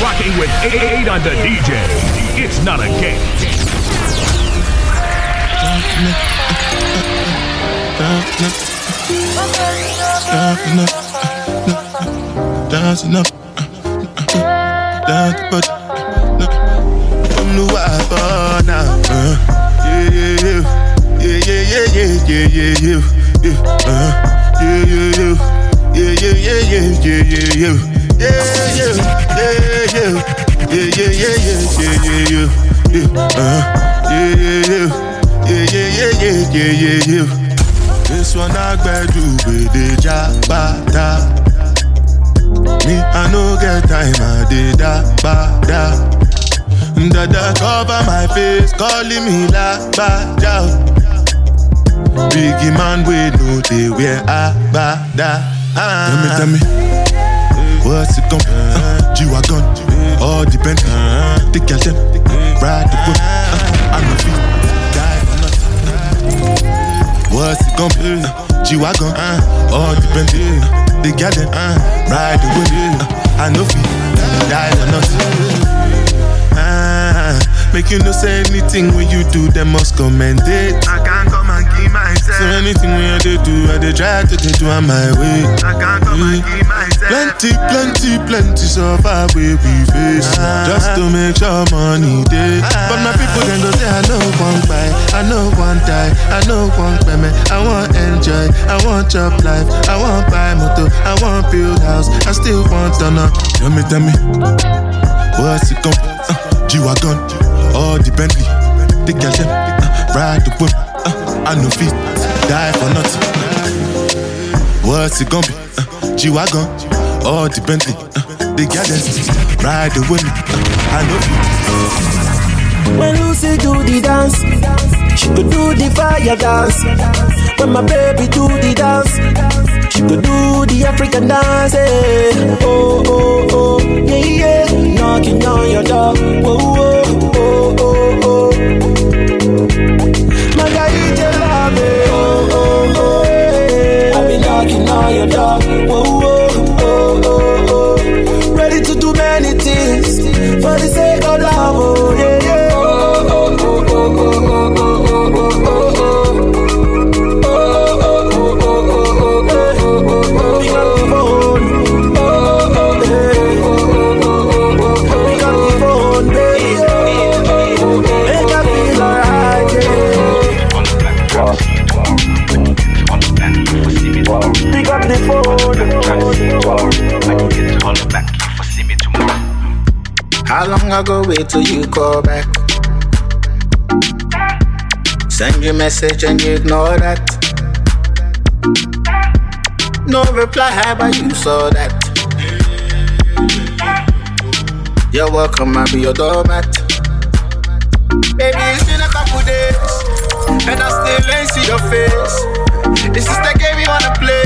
rocking with 8 on the DJ. It's not a game. Dancing up, dancing but from the wife now. Uh, yeah, yeah, yeah, yeah, yeah, yeah, yeah, yeah, yeah, yeah, uh, yeah, yeah, yeah, yeah, yeah, yeah, yeah, yeah, yeah, yeah, yeah, yeah, yeah, yeah, yeah, yeah, yeah, yeah, uh, yeah, yeah, yeah, yeah, yeah, yeah, yeah, yeah. This one I gbadu with the jabata. Me, I no get time, I did da da. Dada cover my face, calling me la da. Biggie man, we know they wear a ba da. Tell me, tell me, what's it gon' uh, G-Wagon, all depend. Uh, the girl them, ride the whip. Uh, I no fit, die for nothing. What's it gon' be? Uh, G-Wagon, uh, all depend. Uh, the girl them, uh, ride the whip. Uh, I no fit, die for nothing. Ah, make you no say anything when you do, them must commend it. I can't come and keep myself. So anything when they do, I they try to they do on my way. I can't come and keep myself. Plenty, plenty, plenty so far we face Just to make sure money day But my people then go say I know one buy I know one die I know one payment I want enjoy I want job life. I want buy motor I want build house. I still want to know Tell me, tell me What's it gon' uh, G-Wagon All the Bentley. The girl them uh, Ride the whip. Uh, I know feet Die for nothing. What's it gonna be? Uh, G-Wagon All the Bentley uh, The them Ride the whip uh, I feet When Lucy do the dance, she could do the fire dance. When my baby do the dance, she could do the African dance. eh. Oh oh oh, yeah yeah, knocking on your door. Oh oh oh Long ago wait till you call back? Send you message and you ignore that. No reply, but you saw that. You're welcome, I'll be your doormat. Baby, it's been a couple days, and I still ain't see your face. This is the game you wanna play.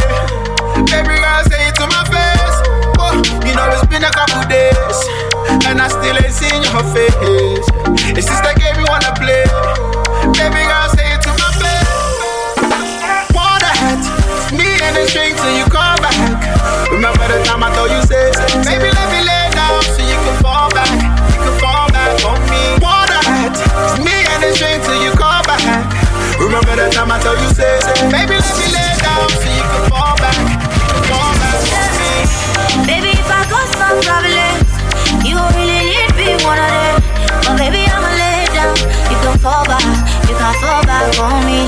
Baby girl, say it to my face. Oh, you know it's been a couple days, and I still ain't seen your face. It's just the game you wanna play? Baby girl, say it to my face. Want that? Me and the string till you come back. Remember the time I told you say, baby, let me lay down so you can fall back. You can fall back on me. Want that? Me and the string till you come back. Remember the time I told you say, baby, let me lay down so you can fall back. You can fall back on me. Baby, if I got some problems, fall back on me.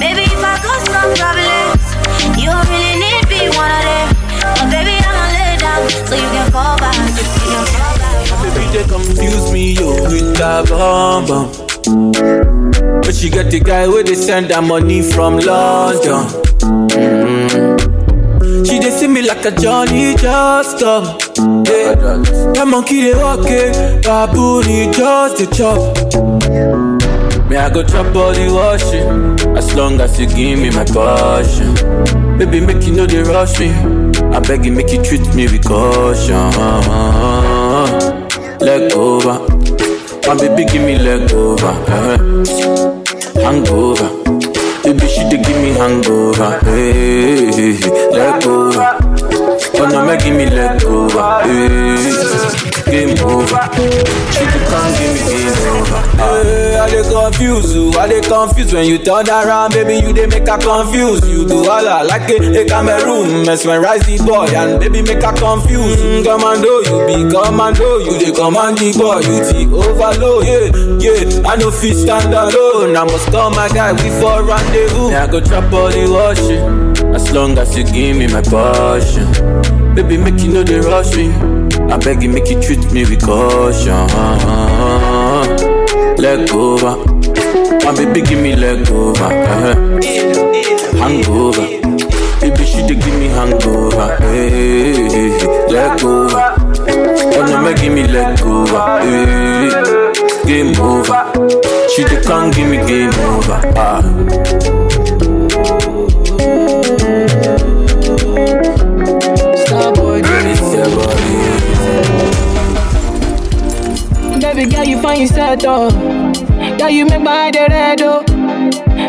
Baby, if I got some problems, you don't really need me one of them. But baby, I'ma lay down so you can fall back, you can fall back. Baby, they confuse me, yo, with that bomb bomb. But she got the guy where they send that money from London. Mm. She they see me like a Johnny just come. Yeah. That monkey they walk it, baboon he just the chop. Me I go chop all the washing, as long as you give me my passion. Baby, make you know they rush me. I beg you, make you treat me with caution. Leg over, my baby, give me leg over. eh. Hangover, baby, she dey give me hangover. Hey, leg over. Oh no, make me leg over. Hey, game over. She come give me game over. Hey, I dey confuse you, I dey confuse when you turn around, baby you dey make her confuse. You do all I like it, they come a, a Cameroon, mesmerize the boy and baby make her confuse. Mm, commando, you be commando, you dey command the boy, you the overload. Yeah, yeah, I no fit stand alone. I must call my guy, we for rendezvous. Now I go trap all the washing, as long as you give me my passion. Baby, make you know they rush me. I beg you, make you treat me with caution. Leg over. My baby, give me leg over. Uh-huh. Hangover. Baby, she dey give me hangover. Hey, hey, hey. over. Oh no, make give me leg over. Hey, game over. She dey come give me game over. Ah. Baby girl, you find yourself oh. Girl, you make my dey red oh.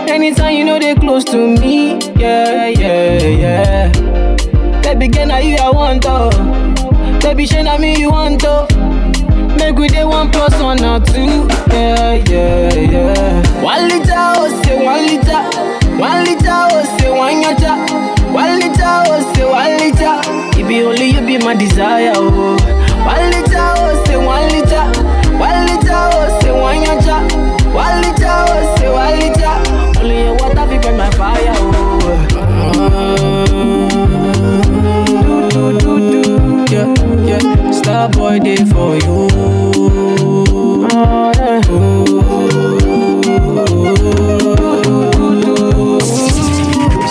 Anytime you know they close to me, yeah, yeah, yeah. Baby girl, now you I want oh. Baby, shey na me you want oh. Make we dey one plus one or two, yeah, yeah, yeah. One liter oh say one liter, one liter oh say one yacha. One liter oh say one liter, it be only you be my desire oh. One liter oh say one liter oh say one yacha. Oh only your water fi burn my fire oh. Star boy day for you.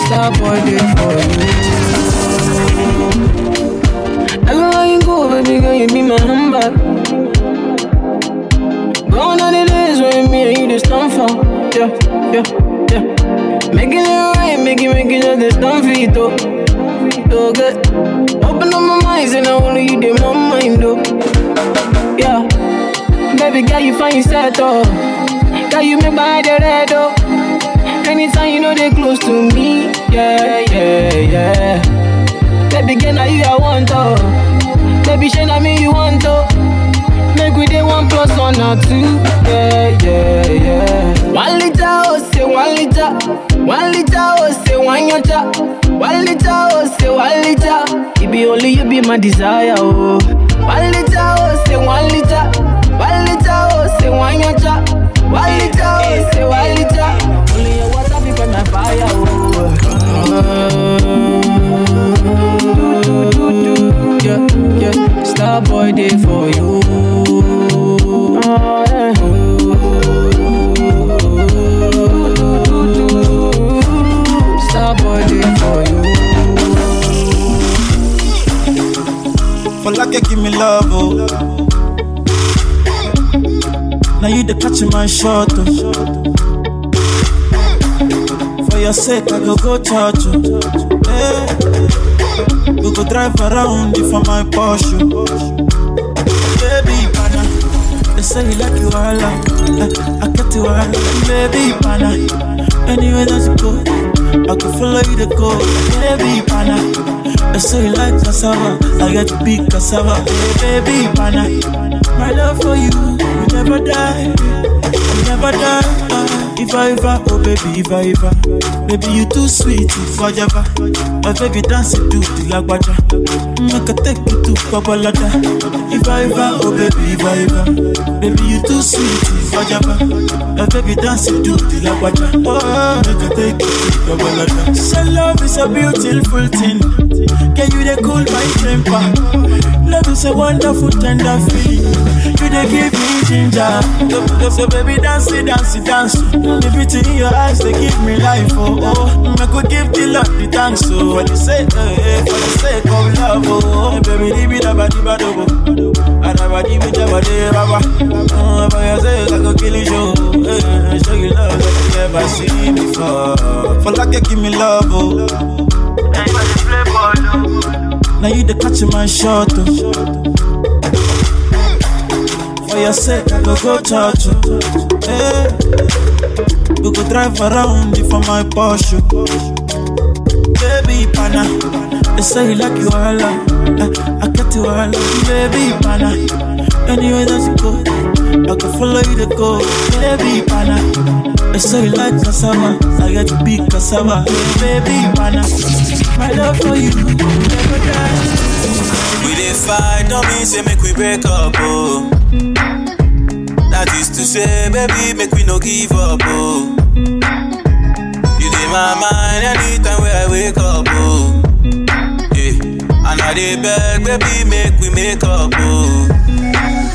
Star boy day for you. Everywhere you go, baby girl, you be my handbag. You just for. Yeah, yeah, yeah. Making it right, making, making just the stand for it, though. Good. Open up my mind, and I only you did my mind, though. Yeah. Baby girl, you find yourself, though. Girl, you make my dey red, oh. Anytime you know they close to me, yeah, yeah, yeah. Baby girl, now you I want, though. Baby, shey na me you want, oh. Make we dey one plus one or two, yeah, yeah, yeah. One liter, oh, say one liter. One liter, oh, say one yacha. One liter, oh, say one liter. It be only you be my desire, oh. One liter, oh, say one liter. One liter, oh, say one yacha. One liter, oh, say one liter. Only your water be my fire, oh. Do, yeah, yeah. Star boy day for you. Now you the catch my shot, oh. For your sake, I go go church, oh. Hey. We go drive around you for my Porsche. Oh. Baby, pana. They say you like you all, I, I get you all, baby. Anywhere that you go, I could follow you to go, baby, pana. They say you like cassava, I get big cassava, hey, baby, pana. My love for you, never die, will never die. If I ever, oh baby, if I ever, baby you too sweet, ever, my baby dance to the lagwaja, make mm, I take you to Babalada. If I ever, oh baby, if I ever, baby you too sweet, ever, my baby dance to the lagwaja, oh I take you to Babalada. So love is a beautiful thing, can you they cool my temper? Love is a wonderful tender feeling, you they give me ginger. So, so baby dance it, dance it, dance. The beauty in your eyes they give me life, oh oh. I could give the Lord the thanks, oh. For the sake, eh, eh, for the sake of love, oh. Baby, di bi da ba di ba do bo. Ada ba di bi da ba de ba ba. Oh, for your sake I go kill you, show. Eh, show you love that you never seen before. For like you give me love, oh. Now you the catch my shot, oh. For your sake, I go go church. oh. Hey. We go drive around you for my Porsche. Oh. Baby, pana. They say you like you all. I, eh, I get you all. Baby, pana. Anywhere that you go, I can follow you to go. Baby, pana. They say you like cassava, I get to be cassava. Baby, pana. My love for you die. We dey fight, don't mean say make we break up, oh. That is to say, baby, make we no give up, oh. You dey my mind anytime where I wake up, oh. Yeah, and I dey beg, baby, make we make up, oh.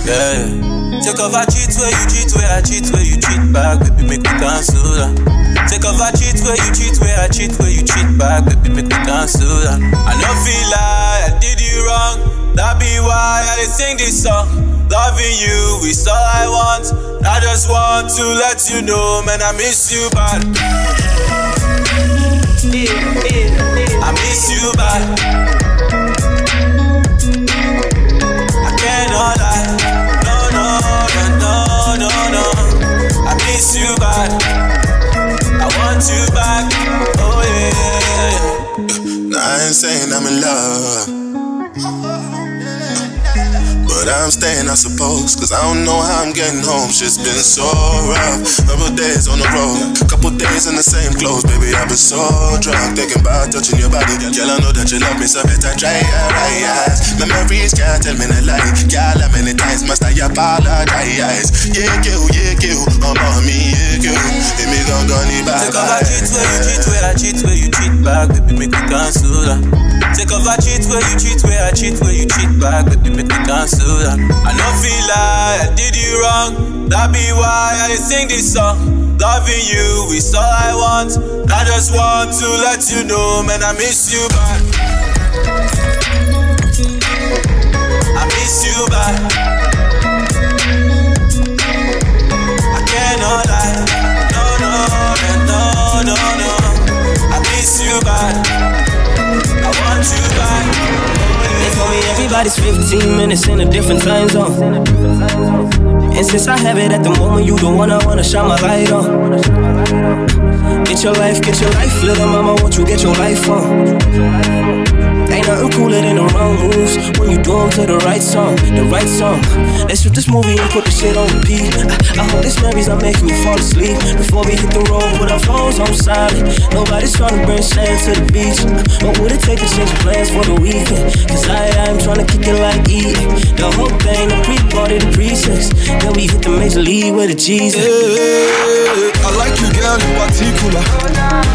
Yeah. Take off a cheat where you cheat, where I cheat, where you cheat back, baby, make me cancel that. Take off a cheat where you cheat, where I cheat, where you cheat back, baby, make me cancel that. I no feel like I did you wrong, that be why I sing this song. Loving you is all I want. I just want to let you know, man, I miss you bad. I miss you bad. I cannot lie. No, no, no, no, no, no. I miss you bad. Want you back. Oh yeah. Nah, I ain't saying I'm in love. But I'm staying, I suppose, cause I don't know how I'm getting home. Shit's been so rough. Couple days on the road, couple days in the same clothes, baby. I've been so drunk, thinking about touching your body. Girl, I know that you love me, so better try your eyes. My memories can't tell me the lie. Girl, how many times must I apologize? Yeah, you, yeah, you, I'm on me, yeah, you. Let me go, go, need bye Take off a cheat where you cheat, where I cheat, where you cheat back, baby, make me cancel that. Take off a cheat where you cheat, where I cheat, where you cheat back, baby, make me cancel that. I no feel like I did you wrong, that be why I sing this song. Loving you is all I want. I just want to let you know, man, I miss you bad. I miss you bad. I cannot lie. No, no, no, no, no, no. I miss you bad. Everybody's 15 minutes in a different time zone. And since I have it at the moment, you the one I wanna shine my light on. Get your life, get your life, little mama, won't you get your life on? Ain't nothing cooler than the wrong moves when you do do 'em to the right song, the right song. Let's shoot this movie and put the shit on repeat. I, I hope this memories are making you fall asleep before we hit the road. Put our phones on silent. Nobody's trying to bring sand to the beach. What would it take to change plans for the weekend? Cause I am trying to kick it like E. The whole thing, the pre-party, the pre-sex. Then we hit the major league with the G's. I like you, girl, in particular.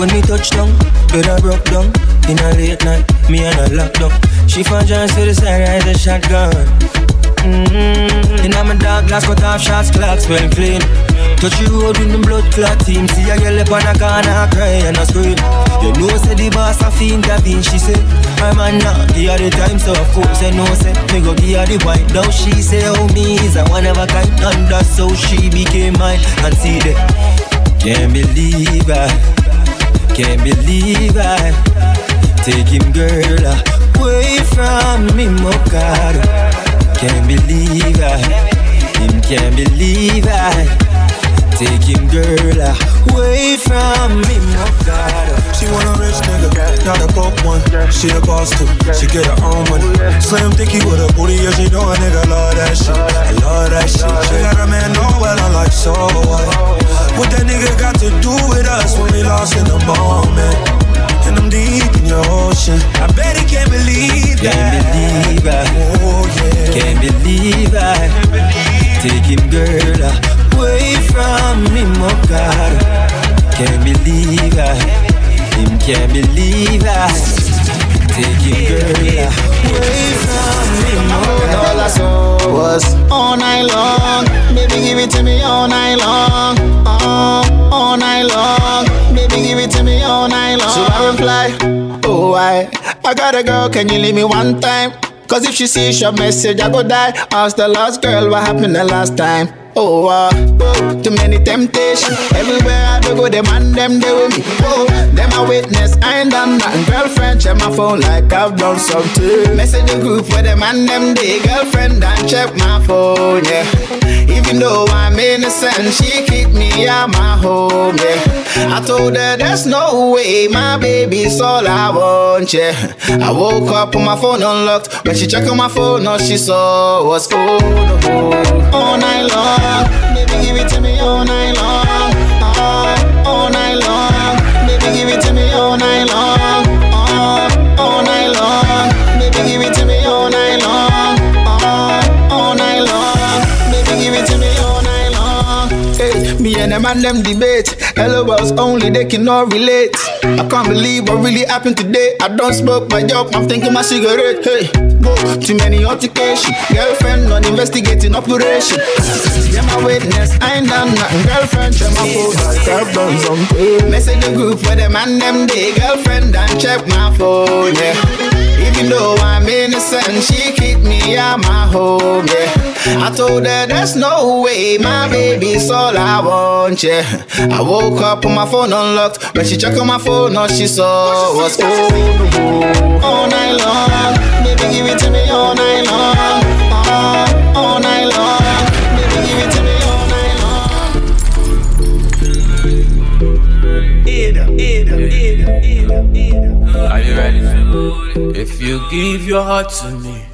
When me touch down, bed I broke down. In a late night, me and her locked down She found John to the side, I a shotgun. Mm-hmm. And I'm a dog glass, cut off shots, clocks well clean. Touch you road with the blood clot team. See a girl up on a corner, cry and a scream. You know say the boss a fiend intervene She say, my man now, give her the time So of course I know say, me go give her the wine Now she say, oh me is a one of a kind And that's how she became mine. And see that, can't believe I can't believe I take him, girl, away from me, God. Can't believe I, him can't believe I take him, girl, away from me, God. She want a rich nigga, not a broke one. She a boss too, she get her own money. Slim thicky with a booty, yeah, she know a nigga love that shit. I love that shit. She got a man know well, I'm like, so what? What that nigga got to do with us when we lost in the moment? And I'm deep in your ocean. I bet he can't believe that. Can't believe I, Oh yeah. can't believe I take him, girl, away from me, my God. Can't believe I, him can't believe I take him, girl, away from me, my All I saw was all night long. Baby, give it to me all night long. Oh, all night long. Baby, give it to me all night long. So I reply, oh, I, I got a girl, can you leave me one time? Cause if she sees your message, I go die. Ask the last girl what happened the last time. Oh, uh, oh, too many temptations. Everywhere I do go, them and them they with me. Oh, them a witness, I ain't done nothing. Girlfriend, check my phone like I've done something. Message the group where them and them they girlfriend and check my phone, yeah. Even though I'm innocent, she kicked me out my home, yeah. I told her there's no way, my baby's all I want, yeah. I woke up with my phone unlocked. When she checked on my phone, all she saw was oh, all night long. Baby, give it to me all night long. Me and them and them debate. Hello, boss, only they cannot relate. I can't believe what really happened today. I don't smoke my job, I'm thinking my cigarette. Hey, go too many altercation. Girlfriend not investigating operation. Yeah, my witness, I ain't done nothing. Girlfriend, check my phone, I've done something. Message the group for them and them day. Girlfriend, and check my phone, yeah. Even though I'm innocent, she kicked me out my home, yeah. I told her there's no way, my baby's all I want, yeah. I woke up with my phone unlocked. When she checked on my phone, all she saw was oh, oh, all night long. Baby, give it to me all night long. All night long. If you give your heart to me,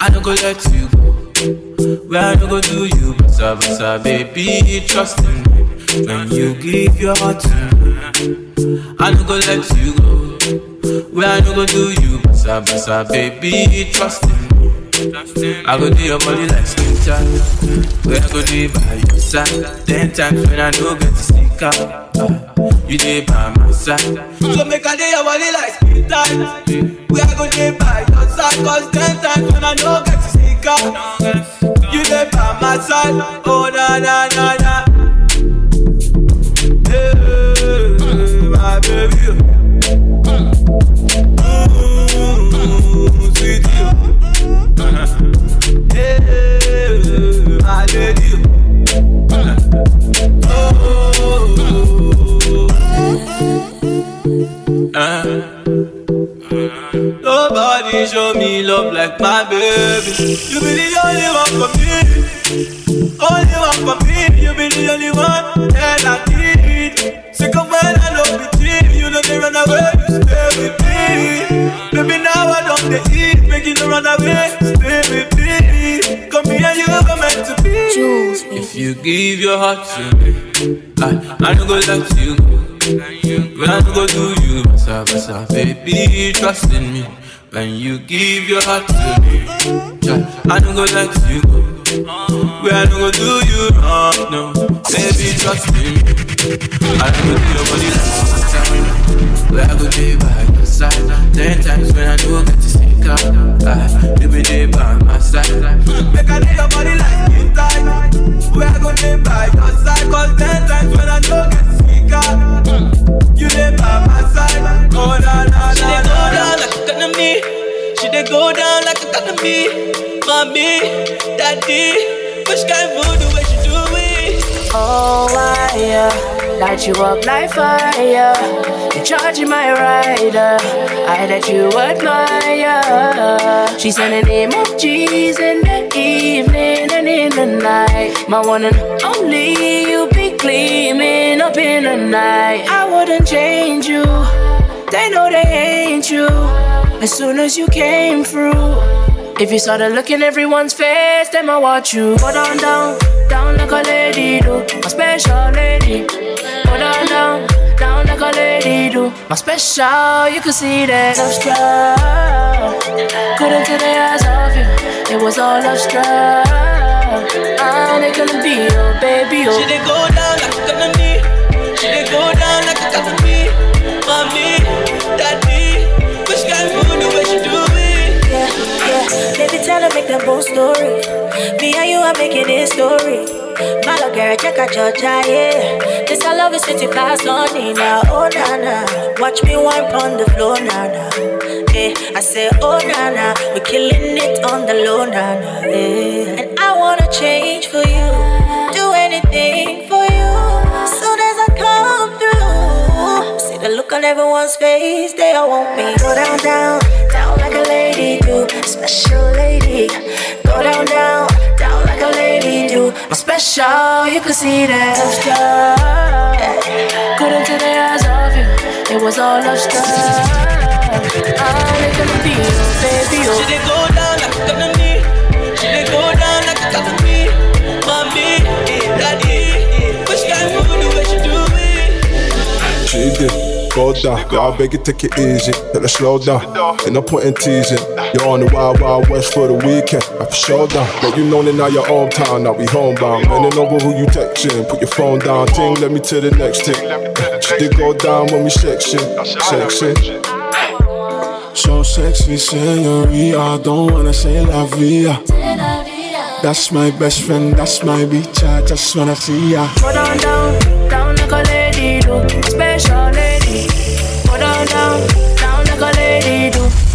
I don't go let you go. Where I don't go do you, basa basa, baby, trust in me. When you give your heart to me, I don't go let you go. Where I don't go do you, basa basa, baby, trust in me. I go do your body like skin tight. Where I go do by your side. Ten times when I don't get to stick uh, you dey by my side. So make I do your body like skin tight. Where I go do by your side. Cause ten times when I don't get to stick out. You dey by my side. Oh na na na na. Hey, my baby. Mm, sweetie. Hey, my lady. Uh, Nobody show me love like my baby. You be the only one for me. Only one for me. You be the only one that I need. Sick of when I love with you. You know they run away, you stay with me. Baby, now I don't they eat. Make you run away, to be. If you give your heart to me, I, I don't go let you go. When I go do you, basa basa, baby, trust in me. When you give your heart to me, I don't go let you go. When I go do you wrong, no, baby, trust in me. I don't go do your body like. Where I go day by side, ten times when I do get to stick out, ah, you be there by my side. Make I do your body like you tight. Where I go day by your side, cause ten times when I do get to stick out, you there by my side. Oh na na na na. She dey go down like a enemy. She dey go down like a enemy. Mommy, daddy, which kind of voodoo way she do it? Oh, why, yeah. Light you up like fire. You're charging my rider. I that you admire. She said the name of Jesus in the evening and in the night. My one and only, you be gleaming up in the night. I wouldn't change you. They know they ain't you. As soon as you came through. If you started looking everyone's face, then I watch you go down, down, down like a lady do, my special lady. Go down, down, down like a lady do, my special. You can see that love struck. Couldn't take the eyes off you. It was all love struck. And it couldn't be your baby. Oh. She dey go down like a enemy. She dey go down like a enemy. Mommy, daddy, which kind voodoo way she do it? Yeah, yeah. Baby, tell her make the whole story. Me and you are making this story. Malo girl, check out Georgia, yeah. This I love is city pass on me now. Oh, na na. Watch me wipe on the floor, na na. yeah. I say, oh na na, we're killing it on the low na na, yeah. And I wanna change for you, do anything for you. Soon as I come through, see the look on everyone's face, they all want me. Go down, down, down like a lady do, special do. My special, you can see that. Couldn't take the eyes off you. It was all love stuff. I'm gonna be your baby. Oh. She dey go down like a economy. She dey go down like a economy. Mommy, daddy, which kind of the way she do it? She did. Go down, yeah, I beg you take it easy, let her slow down. Ain't no point in teasing. You're on the wild, wild west for the weekend. I for sure down. But you know that now you're hometown, I'll be homebound. Bending over who you texting, put your phone down. Ting, let me to the next thing. She did go down when we section, section. So sexy, senorita. I don't wanna say la vida. That's my best friend, that's my bitch. I just wanna see ya. Go down, down, down like a lady do. Special lady. Go down, down, down like a lady do.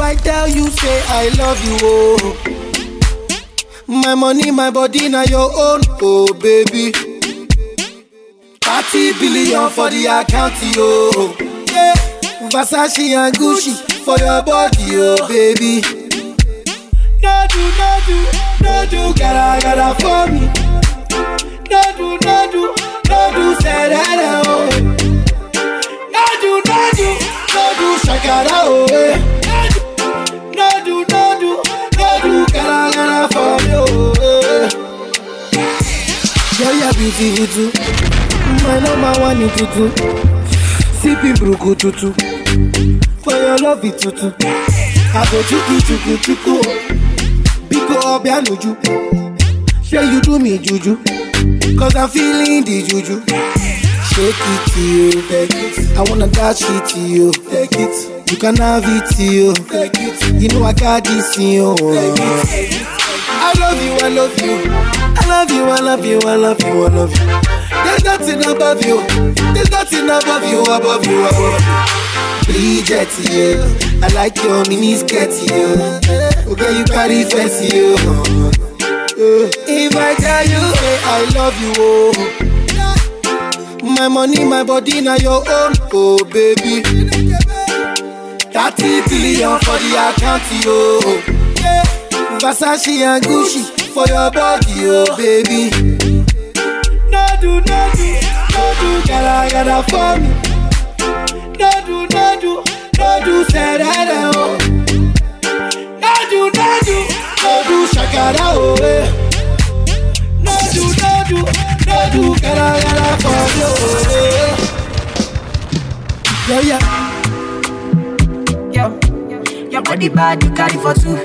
If I tell you, say I love you, oh. My money, my body, now your own, oh baby. 30 billion for the account, yo. Yeah. Versace and Gucci for your body, oh baby. No do, no do, no do, gotta, gotta for me. No do, no do, no do, say that, oh. No do, no do, no do, shakara, oh. eh. No do, no do, no do, gotta, gotta for me, oh. eh. Girl, you're beautiful too. My number one in tutu. Sipping bruku tutu. For your love it tutu. I go chuku chuku chuku. Biko obianuju. Sure you do me juju. Cause I'm feeling the juju. Shake it to you. Take it. I wanna dash it to you. Take it. You can have it to you. Take it. You know I got this in you. Take it. I love you, I love you. I love you, I love you, I love you, I love you. There's nothing above you. There's nothing above you, above you, above you. Bridget, yeah. I like your mini skirt, yeah. Okay, you carry fancy, yeah. If I tell you, say I love you, oh. My money, my body, now your own, oh baby. 30 billion for the account, yo. Yeah. Versace and Gucci for your body, oh baby. No do, no do, no do, gotta, gotta for me. No do, no do, no do, say that, oh. No do, no do, no do, shakara, oh. eh. No do, oh. eh. Yeah. Yo, your body bad, you carry for two.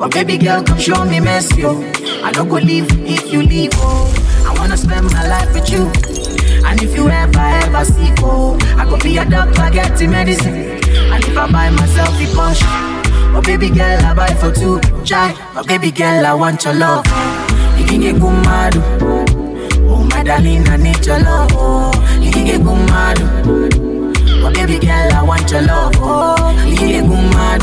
Oh, baby girl, come show me mercy, yo. I don't go leave if you leave, oh. I wanna spend my life with you. And if you ever, ever sick, oh, I go be a doctor, get the medicine. And if I buy myself a Porsche, oh, baby girl, I buy for two. Chai, oh, baby girl, I want your love. You can get good. Oh, darling, I need your love. Oh, you get good mad. Oh, baby girl, I want your love. Oh, you get good mad.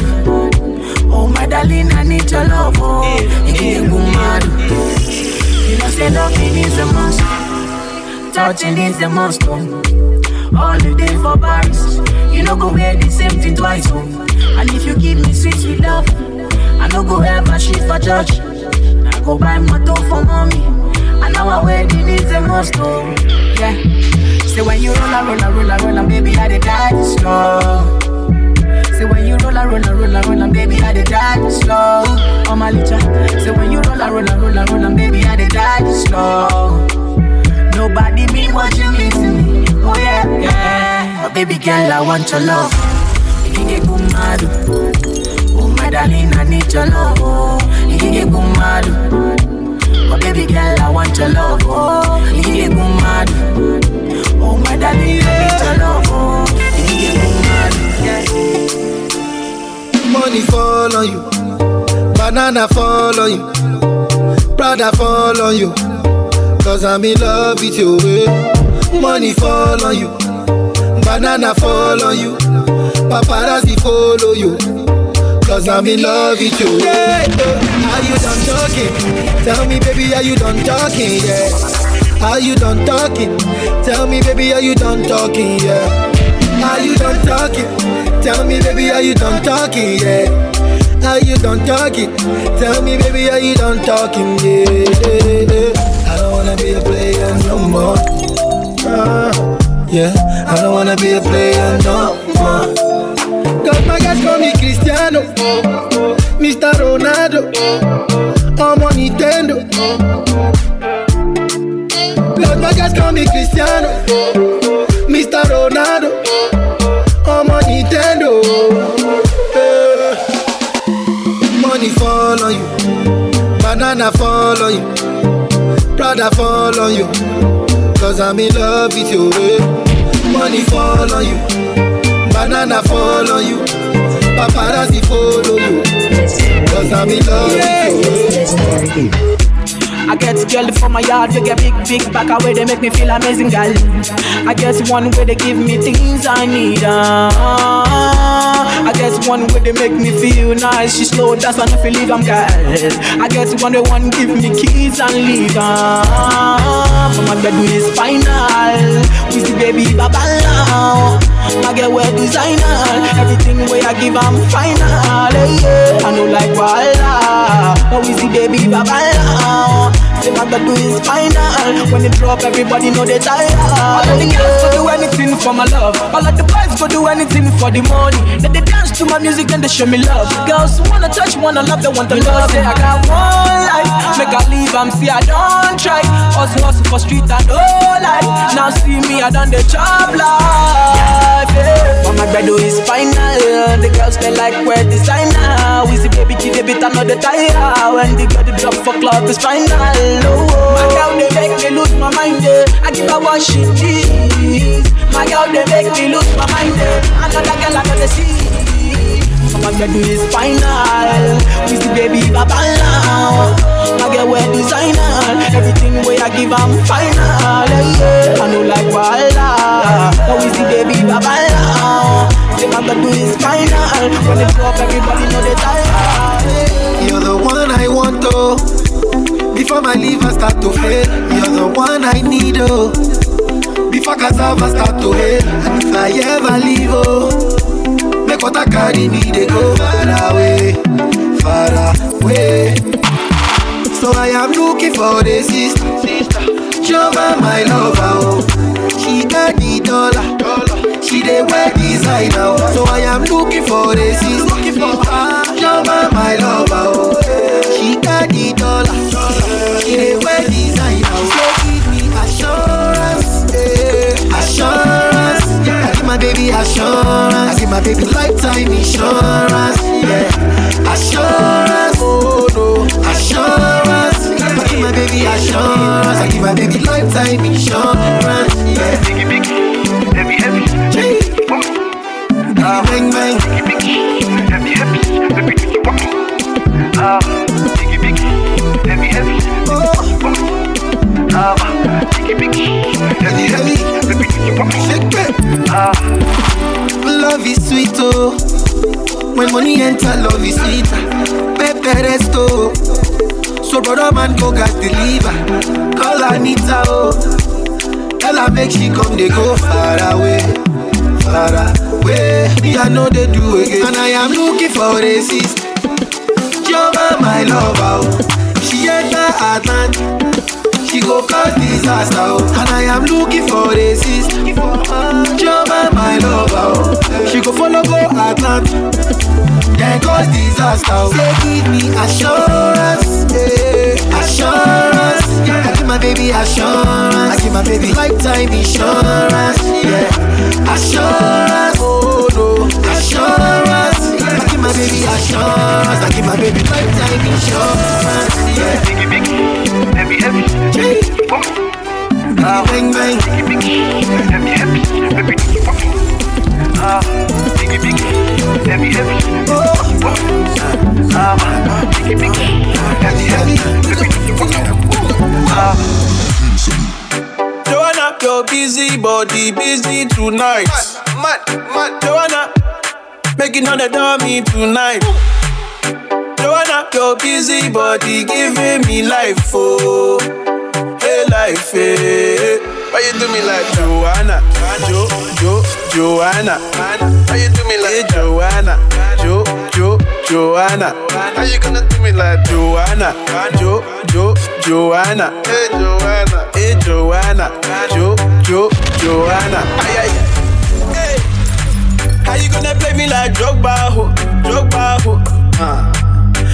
Oh, my darling, I need your love. Oh, you get good mad. You know, say loving is a must. Touching is a must. Oh. All the day for Paris. You know, go wear the same thing twice. Oh. And if you give me sweet, sweet love, I no go ever shit for church. I go buy motor for mommy. And our wedding is a must. Oh. Yeah. Say when you roll, a roll, a roll, a roll, and baby, I dey die slow. Say when you roll, a roll, a roll, a roll, and baby, I dey die slow. Oh my licha. Say when you roll, a roll, a roll, a roll, and baby, I dey die slow. Nobody mean what you mean to me. Oh yeah, yeah. Oh, baby girl, I want your love. Get good. Oh my darling, I need your love. Oh, you Oh baby girl, I want your love. Oh, you get good mad. Oh my darling, I need your love. Oh, you get good mad. Money fall on you, banana fall on you, Prada fall on you. Cause I'm in love with you. eh. Money fall on you, banana fall on you, Paparazzi follow you. Cause I'm in love with you. Yeah. Are you done talking? Tell me, baby, are you done talking? Yeah. Are you done talking? Tell me, baby, are you done talking? Yeah. Are you done talking? Tell me, baby, are you done talking? Yeah. Are you done talking? Tell me, baby, are you done talking? Yeah. I don't wanna be a player no more. Uh, yeah, I don't wanna be a player no more. Cristiano, Mr. Ronaldo, I'm on Nintendo. My guys call me Cristiano, Mr. Ronaldo, I'm on Nintendo. Eh. Money fall on you, banana fall on you, Prada fall on you. Cause I'm in love with you. eh. Money fall on you, banana fall on you, paparazzi follow you. Cause I'm in love with you. I get girl from my yard, you get big, big back away, they make me feel amazing, girl. I get one way they give me things I need. Uh, I get one way they make me feel nice. She slow, that's why I feel leave, I'm girl. I get one way one give me keys and leave. Uh, for my bed is final. We see baby baba now. I get well designer. Everything way I give, I'm final. yeah. I know like Walla. But we see baby baba now. Say my bed is final. When it drop, everybody know they tired. All of the girls go do anything for my love. All of the boys go do anything for the money. Then they dance to my music and they show me love. Girls wanna touch, wanna love, they want to love. Say I got one life, make I leave, I'm see I don't try. Hustle, hustle for street and all life. Now see me, I done the job life. But my bed is final. The girls they like wear designer. We see baby give a bit another tire. When the girl drop for cloth is final. Oh, my girl they make me lose my mind. Yeah. I give her what she needs. My girl they make me lose my mind. Yeah. Another girl I gotta see. So my bed is final. We see baby baba now. My girl wear designer. Everything way I give I'm final. Yeah. I know like Walla. But we see baby baba now. Say my bed is final. When it drop, everybody know they die. You're the one I want, oh. Before my liver start to fail, you're the one I need, oh. Before cassava start to hail, if I ever leave, oh, water carry me, they go far away, far away. So I am looking for the sister, sister. Chioma, my lover, oh. She got the dollar, she dey wear designer, oh. So I am looking for the sister, looking for her. Chioma, my lover, oh. She got the dollar, she dey wear baby assurance, I give my baby lifetime insurance, yeah. Assurance, oh no, assurance. I give my baby assurance, I give my baby lifetime insurance, yeah. Biggie, biggie, heavy, heavy, Ah, bang, bang. Heavy, heavy, let me take. Ah, biggie, biggie, heavy, heavy. Ah, biggie, biggie, heavy, heavy, Ah, love is sweet, oh. When money enter, love is sweet. Pepe resto. So brother man go gas deliver. Call Anita, oh. Tell her make she come, they go far away, far away. Me I know they do again, and I am looking for a sister. Chioma, my lover, oh. she enter Atlantic. She go cause disaster, oh. and I am looking for a sister. Chioma, my lover, oh. she go follow go Atlantic. Then cause disaster, oh. say give me assurance, yeah. assurance. I give my baby assurance, I give my baby lifetime insurance, yeah. Assurance, oh no, assurance. I give my baby assurance, I give my baby lifetime insurance, yeah. Biggie, biggie, heavy, heavy, Ah, bang, bang. Biggie, biggie, heavy, heavy, let me take you walking. Ah, biggie, biggie, heavy, heavy. Ah, biggie, biggie, heavy, heavy, let me take you walking. Ah. Joanna, your busy body busy tonight. Mad, mad, Joanna, making all the dummy tonight. Joanna, your busy body giving me life, oh, hey life, hey. Why you do me like Joanna, Jo, Jo, Joanna? Why you do me like eh, Joanna, Jo, Jo, Joanna? How you gonna do me like Joanna, Jo, Jo, Joanna? Hey Joanna, hey Joanna, Jo, Jo, Joanna? Ay ay. Hey. How you gonna play me like Drogba, ho, Drogba, ho? Uh.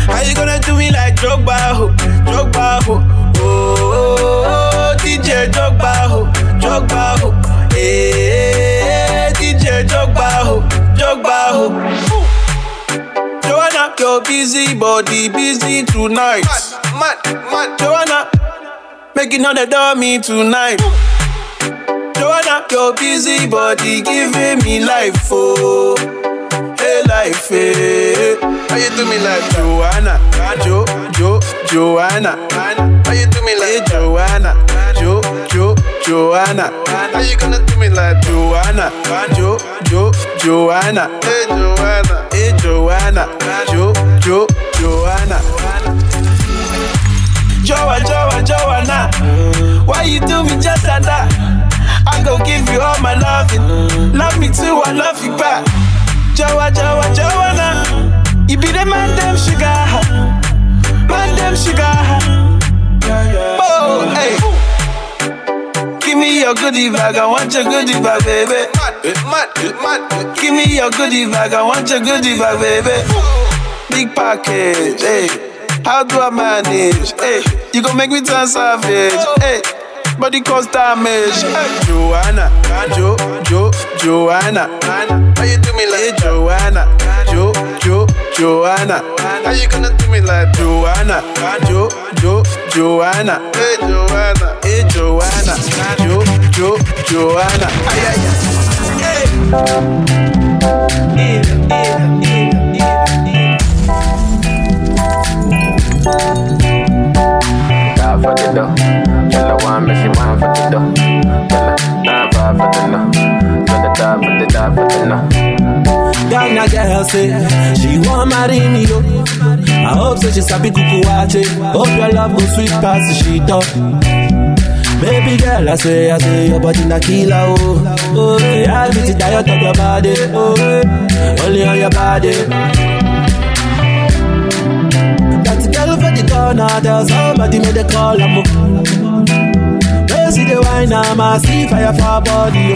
How you gonna do me like Drogba, ho, Drogba, ho? Oh, oh, oh, DJ Drogba, ho, Drogba, ho. Eh, hey, DJ Drogba, ho, Drogba, ho. Joanna, your busy body busy tonight. Mad, mad, mad. Joanna, making all the dummy tonight. Joanna, your busy body giving me life, oh, hey life, hey. How you do me like Joanna, Jo, Jo, Joanna? How you do me like Joanna, Jo, Jo, Joanna? How you gonna do me like Joanna, Jo, Jo, Joanna? Hey Joanna, hey Joanna, Jo, Jo, Joanna? Joa, Joa, Joanna, why you do me just like that? I go give you all my loving. Love me too, I love you back. Joa, Joa, Joanna. You be the man, them sugar. Man, them sugar. Oh, hey. Give me your goodie bag, I want your goodie bag, baby. Mad, mad, mad. Give me your goodie bag, I want your goodie bag, baby. Big package, hey. How do I manage? Hey, you gon' make me turn savage, hey. Body cause damage. Hey. Joanna, Jo, Jo, Joanna. How you do me like hey, Joanna? Jo, Jo, Joanna. How you gonna do me like Joanna? Jo, Jo, Joanna. Hey Joanna, hey Joanna. Jo, Jo, Joanna. Ay, ay, ay. Hey. Yeah, yeah, yeah, yeah, Die for the dough. Tell her one, but she want for the dough. Tell her nine for the no. Tell her die for the die for the no. Ghana girl say she want marry me yo. I hope so she sabi kuku wache. Hope your love go sweet past the shit up. Baby girl, I say, I say your body na killer oh. Oh, yeah, I beat it diet of your body. Oh, only on your body. That girl for the corner, tell somebody make the call. I'm Where wine, I'm a see fire for body.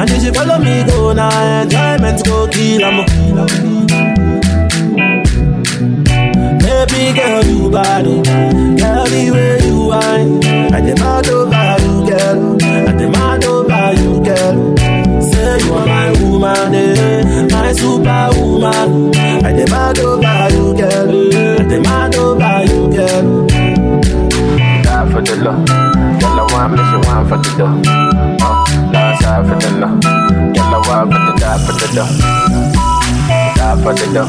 And if she follow me, go now, enjoyment go kill 'em. Baby girl, you bad, oh. girl, the way you whine. I demand over you, girl. I demand over you, girl. Say you are my woman, eh? my superwoman. I demand over you, girl. I demand over you, girl. For the love. One, but she want for the dough. Uh, last for the no. Tell her one for the die for the dough. Die for the her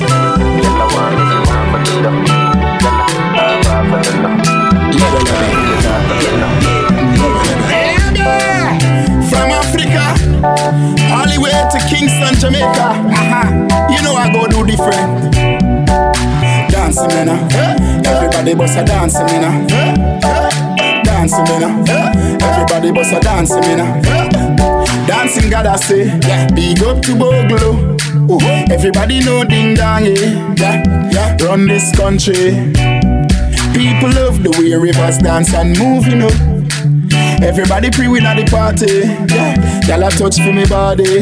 one, but she want for the. Tell her die five for the no. From Africa, all the way to Kingston, Jamaica. Uh-huh. You know I go do different. Dancing, man. Everybody bust a dancing, man. Dancing, man. uh. Everybody bust a dancing, man. uh. Dancing, God, I say. Big up to Bogle. Ooh. Everybody know ding dong, yeah. yeah. yeah. Run this country. People love the way rivers dance and move, you know. Everybody pre win at the party. Yeah, y'all a touch for me body.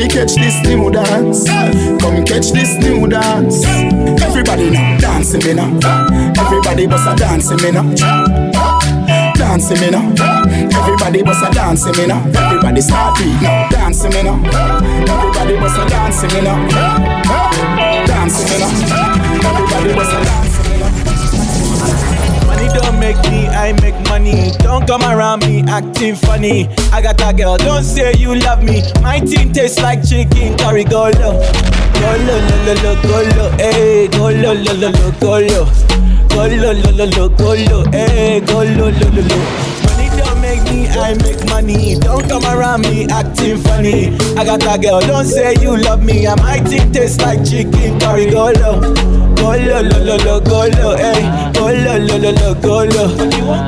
Everybody catch this new dance. Come catch this new dance. Everybody now dancing me now. Everybody bust a dancing me now. Dancing me now. Everybody bust a dancing me now. Everybody start beat now. Dancing me now. Everybody was a dancing, you know. Dancing, you know. Everybody was a dancing, don't make me, I make money. Don't come around me acting funny. I got a girl, don't say you love me. My team tastes like chicken curry. Go low, go low, lo lo lo, go low, hey, go low, low, low, lo lo lo, go low, go low, lo lo lo. Money don't make me, I make money. Don't come around me acting funny. I got a girl, don't say you love me. And my team tastes like chicken curry. Go low, go low, lo lo lo, go low, hey, go low, lo lo lo, go low,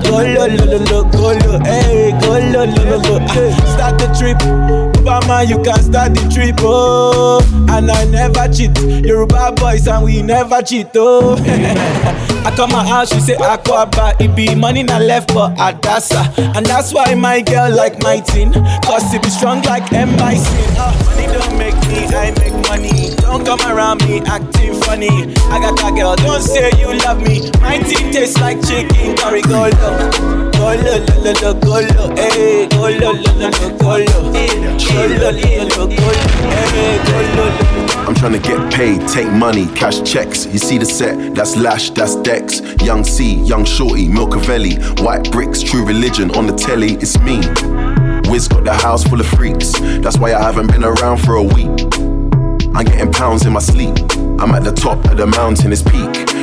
go low, lo lo lo, go low, hey, go low, lo lo lo. Start the trip. Obama, you can start the trip, oh. And I never cheat. Yoruba boys and we never cheat, oh. I come my house, she say aquaba. It be money not left but adasa. And that's why my girl like my team. Cause it be strong like M.I.C. Oh, ah, money don't make me, I make money. Don't come around me acting funny. I got that girl, don't say you love me. My team tastes like chicken curry. Go low, go low, lo lo lo, go low, hey, lo eh, lo lo, go low, lo lo lo, go low, hey, go low, lo eh, lo. I'm trying to get paid, take money, cash checks. You see the set, that's Lash, that's Dex. Young C, Young Shorty, Milcavelli, White Bricks, True Religion on the telly, it's me. Wiz got the house full of freaks, that's why I haven't been around for a week. I'm getting pounds in my sleep. I'm at the top of the mountain, it's peak.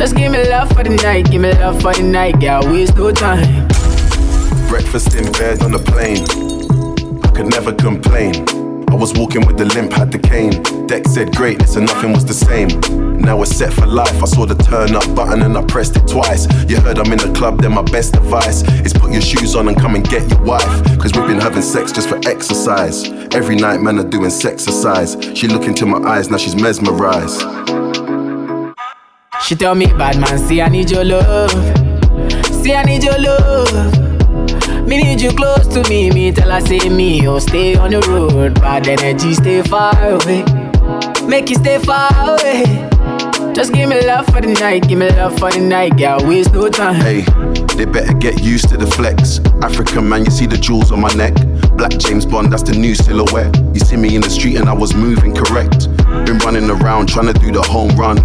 Just give me love for the night, give me love for the night, girl. Waste no time. Breakfast in bed on the plane. I could never complain. I was walking with the limp, had the cane. Drake said greatness and nothing was the same. Now we're set for life. I saw the turn up button and I pressed it twice. You heard I'm in the club, then my best advice is put your shoes on and come and get your wife. Cause we've been having sex just for exercise. Every night, man, are doing sexercise. She look into my eyes, now she's mesmerized. She tell me, bad man, see I need your love. See I need your love. Me need you close to me. Me tell her say me, oh stay on the road. Bad energy, stay far away. Make you stay far away. Just give me love for the night, give me love for the night, girl. Waste no time. Hey, they better get used to the flex. African man, you see the jewels on my neck. Black James Bond, that's the new silhouette. You see me in the street and I was moving correct. Been running around trying to do the home run.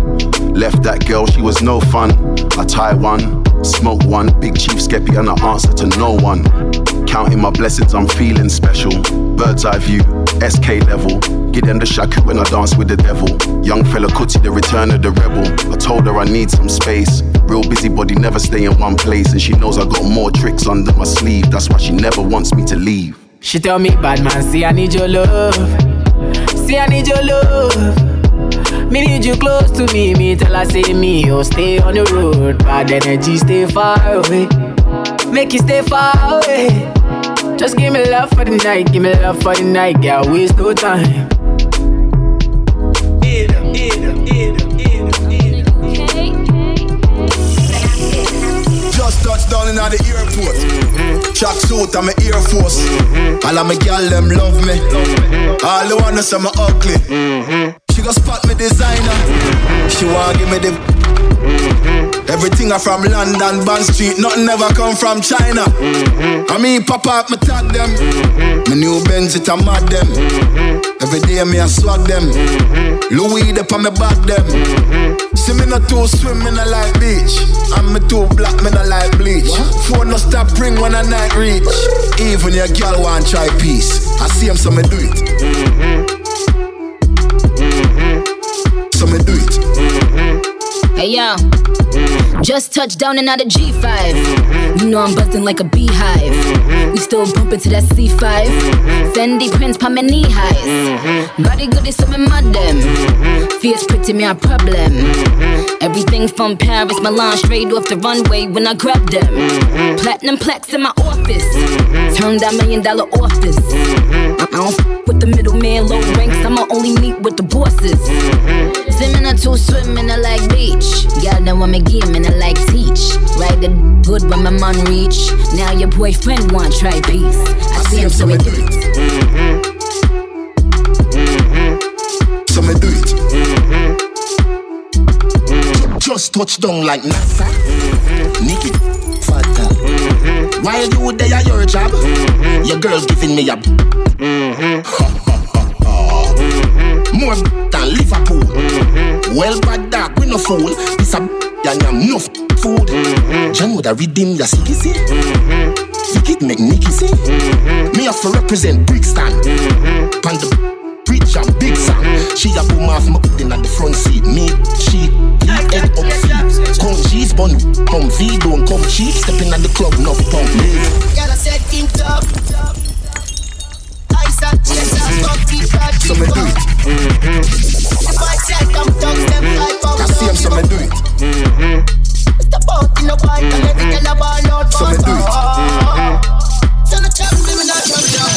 Left that girl, she was no fun. I tie one, smoke one, big chief skeppy and I answer to no one. Counting my blessings, I'm feeling special. Bird's eye view, SK level. Give them the shaku when I dance with the devil. Young fella Kuti, the return of the rebel. I told her I need some space. Real busybody, never stay in one place. And she knows I got more tricks under my sleeve. That's why she never wants me to leave. She tell me, bad man, see I need your love. See I need your love. Me need you close to me. Me tell her say me, oh stay on the road. Bad energy, stay far away. Make you stay far away. Just give me love for the night, give me love for the night, girl. Waste no time. Just touched down in the airport. Track suit and my Air Force. All of my gal them love me. All the say me ugly. She go spot me designer. She want give me the. Everything I from London, Bond Street, nothing ever come from China. I mean, pop up, me tag them. My new Benz, it a mad them. Every day me a swag them. Louis, they on me back them. See me not too swim, me not like beach. And me too black, me not like bleach. Phone no stop ring when I night reach. Even your girl want try peace. I see him, so me do it. So me do it. Hey yo, just touched down and out of G5. You know I'm buzzing like a beehive. We still bumping to that C5. Fendi prints pa my knee highs. Body good is some them. face pretty, me a problem. Everything from Paris, Milan, straight off the runway when I grab them. Platinum plaques in my office. Turn that million dollar office. I don't f- with the middleman, low ranks. I'ma only meet with the bosses. Swimming or two, swimming I like beach. Y'all know I'm a game and I like teach. Ride the good when my man reach. Now your boyfriend want try peace. I see him so he mm-hmm. do it. So me do it. Just touch down like NASA. Mm-hmm. Nikki, fatta. Mm-hmm. Why you there at your job? Your girl giving me a. More than Liverpool. Well, bad dog, we no fool. This a and I'm enough food. John would have redeem your sicky see. Vicky mm-hmm. make Nicky see. Mm-hmm. Me have to represent Brixton. Mm-hmm. Pan the preach and big song. She a boom off my pudding at the front seat. Me, she, he head up feet. Come cheese bun, come V, don't come cheap. Stepping at the club, no pump. Gotta set him top. I said, yes, I'm deep, So me do it. If I said I'm dogs, them like bomb. I see him, so me do it. Step out in the white and every girl a ball out So me do it. So no chat with me, not down.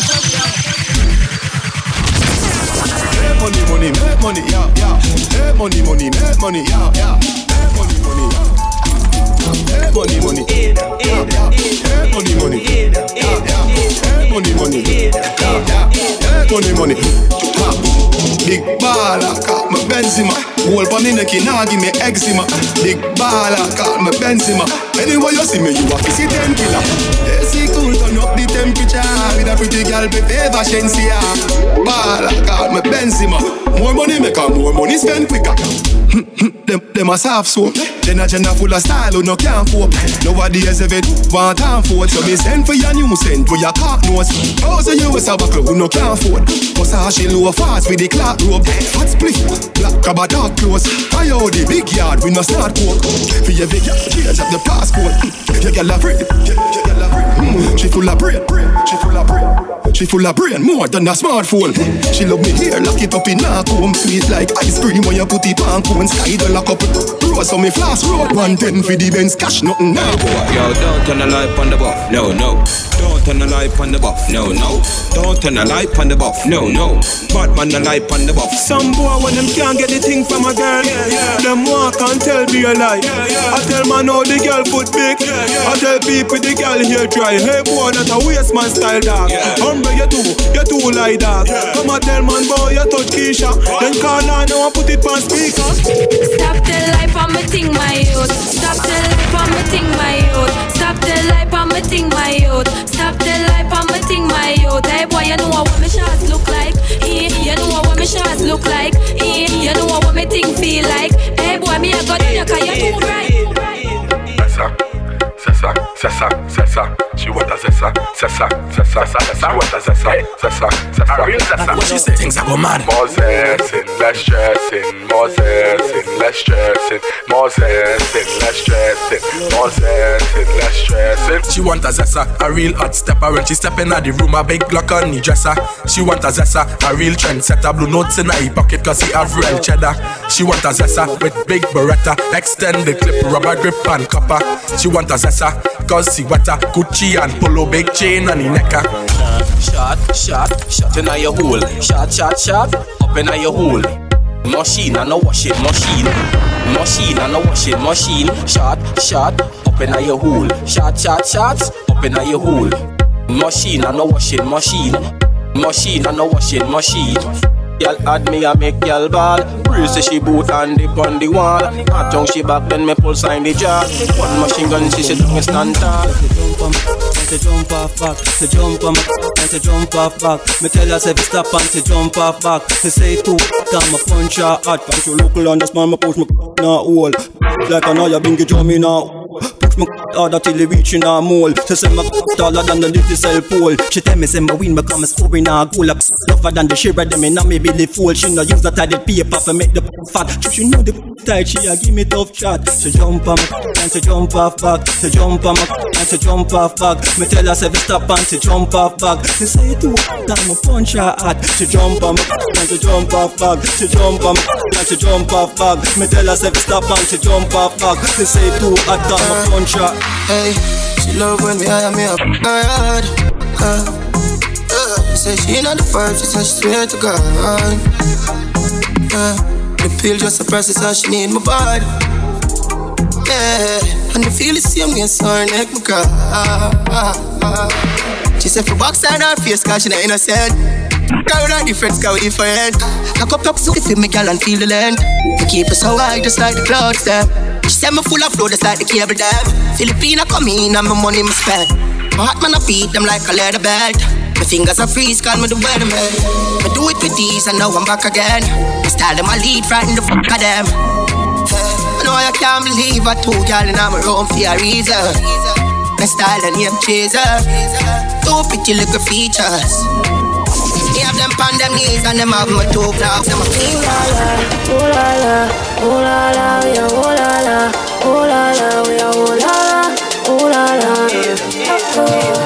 Make money, money, make money, yeah, yeah. Make money, money, make money, yeah, yeah. Make money, money, Make money, money, yeah, yeah. Make money, money, yeah, yeah. Make money, money, yeah, yeah. Money, money. Big baller, call me Benzema. Whole pa me neck, nah give me eczema. Big baller, call me Benzema. Anyway you see me, you a see ten killer. AC cool, turn up the temperature with a pretty girl, be favor Shenseea. Baller, call me Benzema. More money make her more money spend quicker. them, them a soft soap. Then a agenda full of style who no can't cope. Nowadays if it want for it, so me send for your new send for your car nose. Thousand US a buckle who no can't afford. Cause how she low fast with the clock rope. Fat split, black crab a dark close. I out the big yard we no start coke. For your big girl, change up the passport. Your girl a brain, your girl a brain. Mm, She full of brain, she full of brain. She full of brain more than a smartphone. She love me here, lock it up in a comb. Sweet like ice cream when you put it on cone. Sky the lock up. Rose on me flash road. 110 for the Benz cash, nothing now. Yo, don't turn the light on the buff, no, no. Don't turn the light on the buff, no, no. Don't turn the light on the buff, no, no. Bad man the light on the buff. Some boy when them can't get the thing from a girl, them walk and tell me a lie. I tell man how the girl foot big. I tell people the girl here try. Hey boy, that a waste man style dog. Humble you too, you too like dog. Come and tell man boy you touch Keisha. Then call her now and put it on speaker. Stop the life on me ting my youth. Stop the life on me ting my youth. Stop the life on me ting my youth. Stop the life on me ting my youth. Hey boy, you know what me shots look like. Eh, you know what me shots look like. Eh, you know what me ting feel like. Hey boy, me a go down your car, you too right. Zessa, zessa, zessa, zessa. She want a zessa, zessa, zessa, zessa. She want a zessa, zessa, zessa. Real zessa. What she say? Things are go mad. More zessing, less stressing. More zessing, less stressing. More zessing, less stressing. More zessing, less stressing. She want a zessa, a real hot stepper When she step in the room, a big Glock on the dresser She want a zessa, a real trendsetter Blue notes in her pocket cause he have real cheddar She want a zessa with big beretta Extend the clip, rubber grip and copper She want a zessa, cause she wetter Gucci and polo, big chain on the necker Shot, shot, shot in your hole. Shot, shot, shot, up in your hole. Machine and a washing machine. Machine and a washing machine. Shot, shot, up in your hole. Shot, shot, shot, up in your hole. Machine and a washing machine. Machine and a washing machine. Y'all add me, I make y'all ball. Bruce say she boot and dip on the wall. Hot tongue she back, then me pull sign the jar. One machine gun, she sit and stand tall. Say jump off back, say jump on my and say jump off back. Me tell her say stop and say jump off back. Say say two, come a punch her hot. Punch you local on the small, me push me now hole. Like an eye, bingy jump me now. Push Me harder till it reaching her mole. She say my taller than the little cell pole. She tell me say my win become a scoring a goal. Up tougher than the shiver them in a me belly fool. She no use that added paper to make the fat. She know the tight. She a give me tough shot. She jump on my and she jump off back. She jump on my and she jump off back. Me tell her say stop and she jump off back. She say too time me punch her hard. She jump on my and she jump off back. She jump on my and she jump off back. Me tell her say stop and she jump off back. She say too hot time me punch her. Hey, she love when me hire me up hard. Uh, uh, say she not the first, she said she swear to God. Uh, the pill just suppresses how she need my body. Yeah, and the feel the same way, so her neck me cry. She said for box her her face, cause she not innocent. Girl, we not different, cause we different. Cock up top, so if me girl and feel the land. We keep us so high, just like the clouds there. She said me full of flow, just like the cable dam. Filipina come in and my money me spend. My heart man I beat them like a leather belt. My fingers are freeze, call me the weatherman. I do it with these and now I'm back again. My style them I lead, frighten the fuck of them. Know I can't believe I two girl in my room for a reason. My style and name chaser. Two pretty little features. Me have them on them knees and them have my two flags. Them a Ooh la la, ooh la la, ooh la la, we are ooh la la, ooh la la, we are ooh la la, ooh la la. Oh.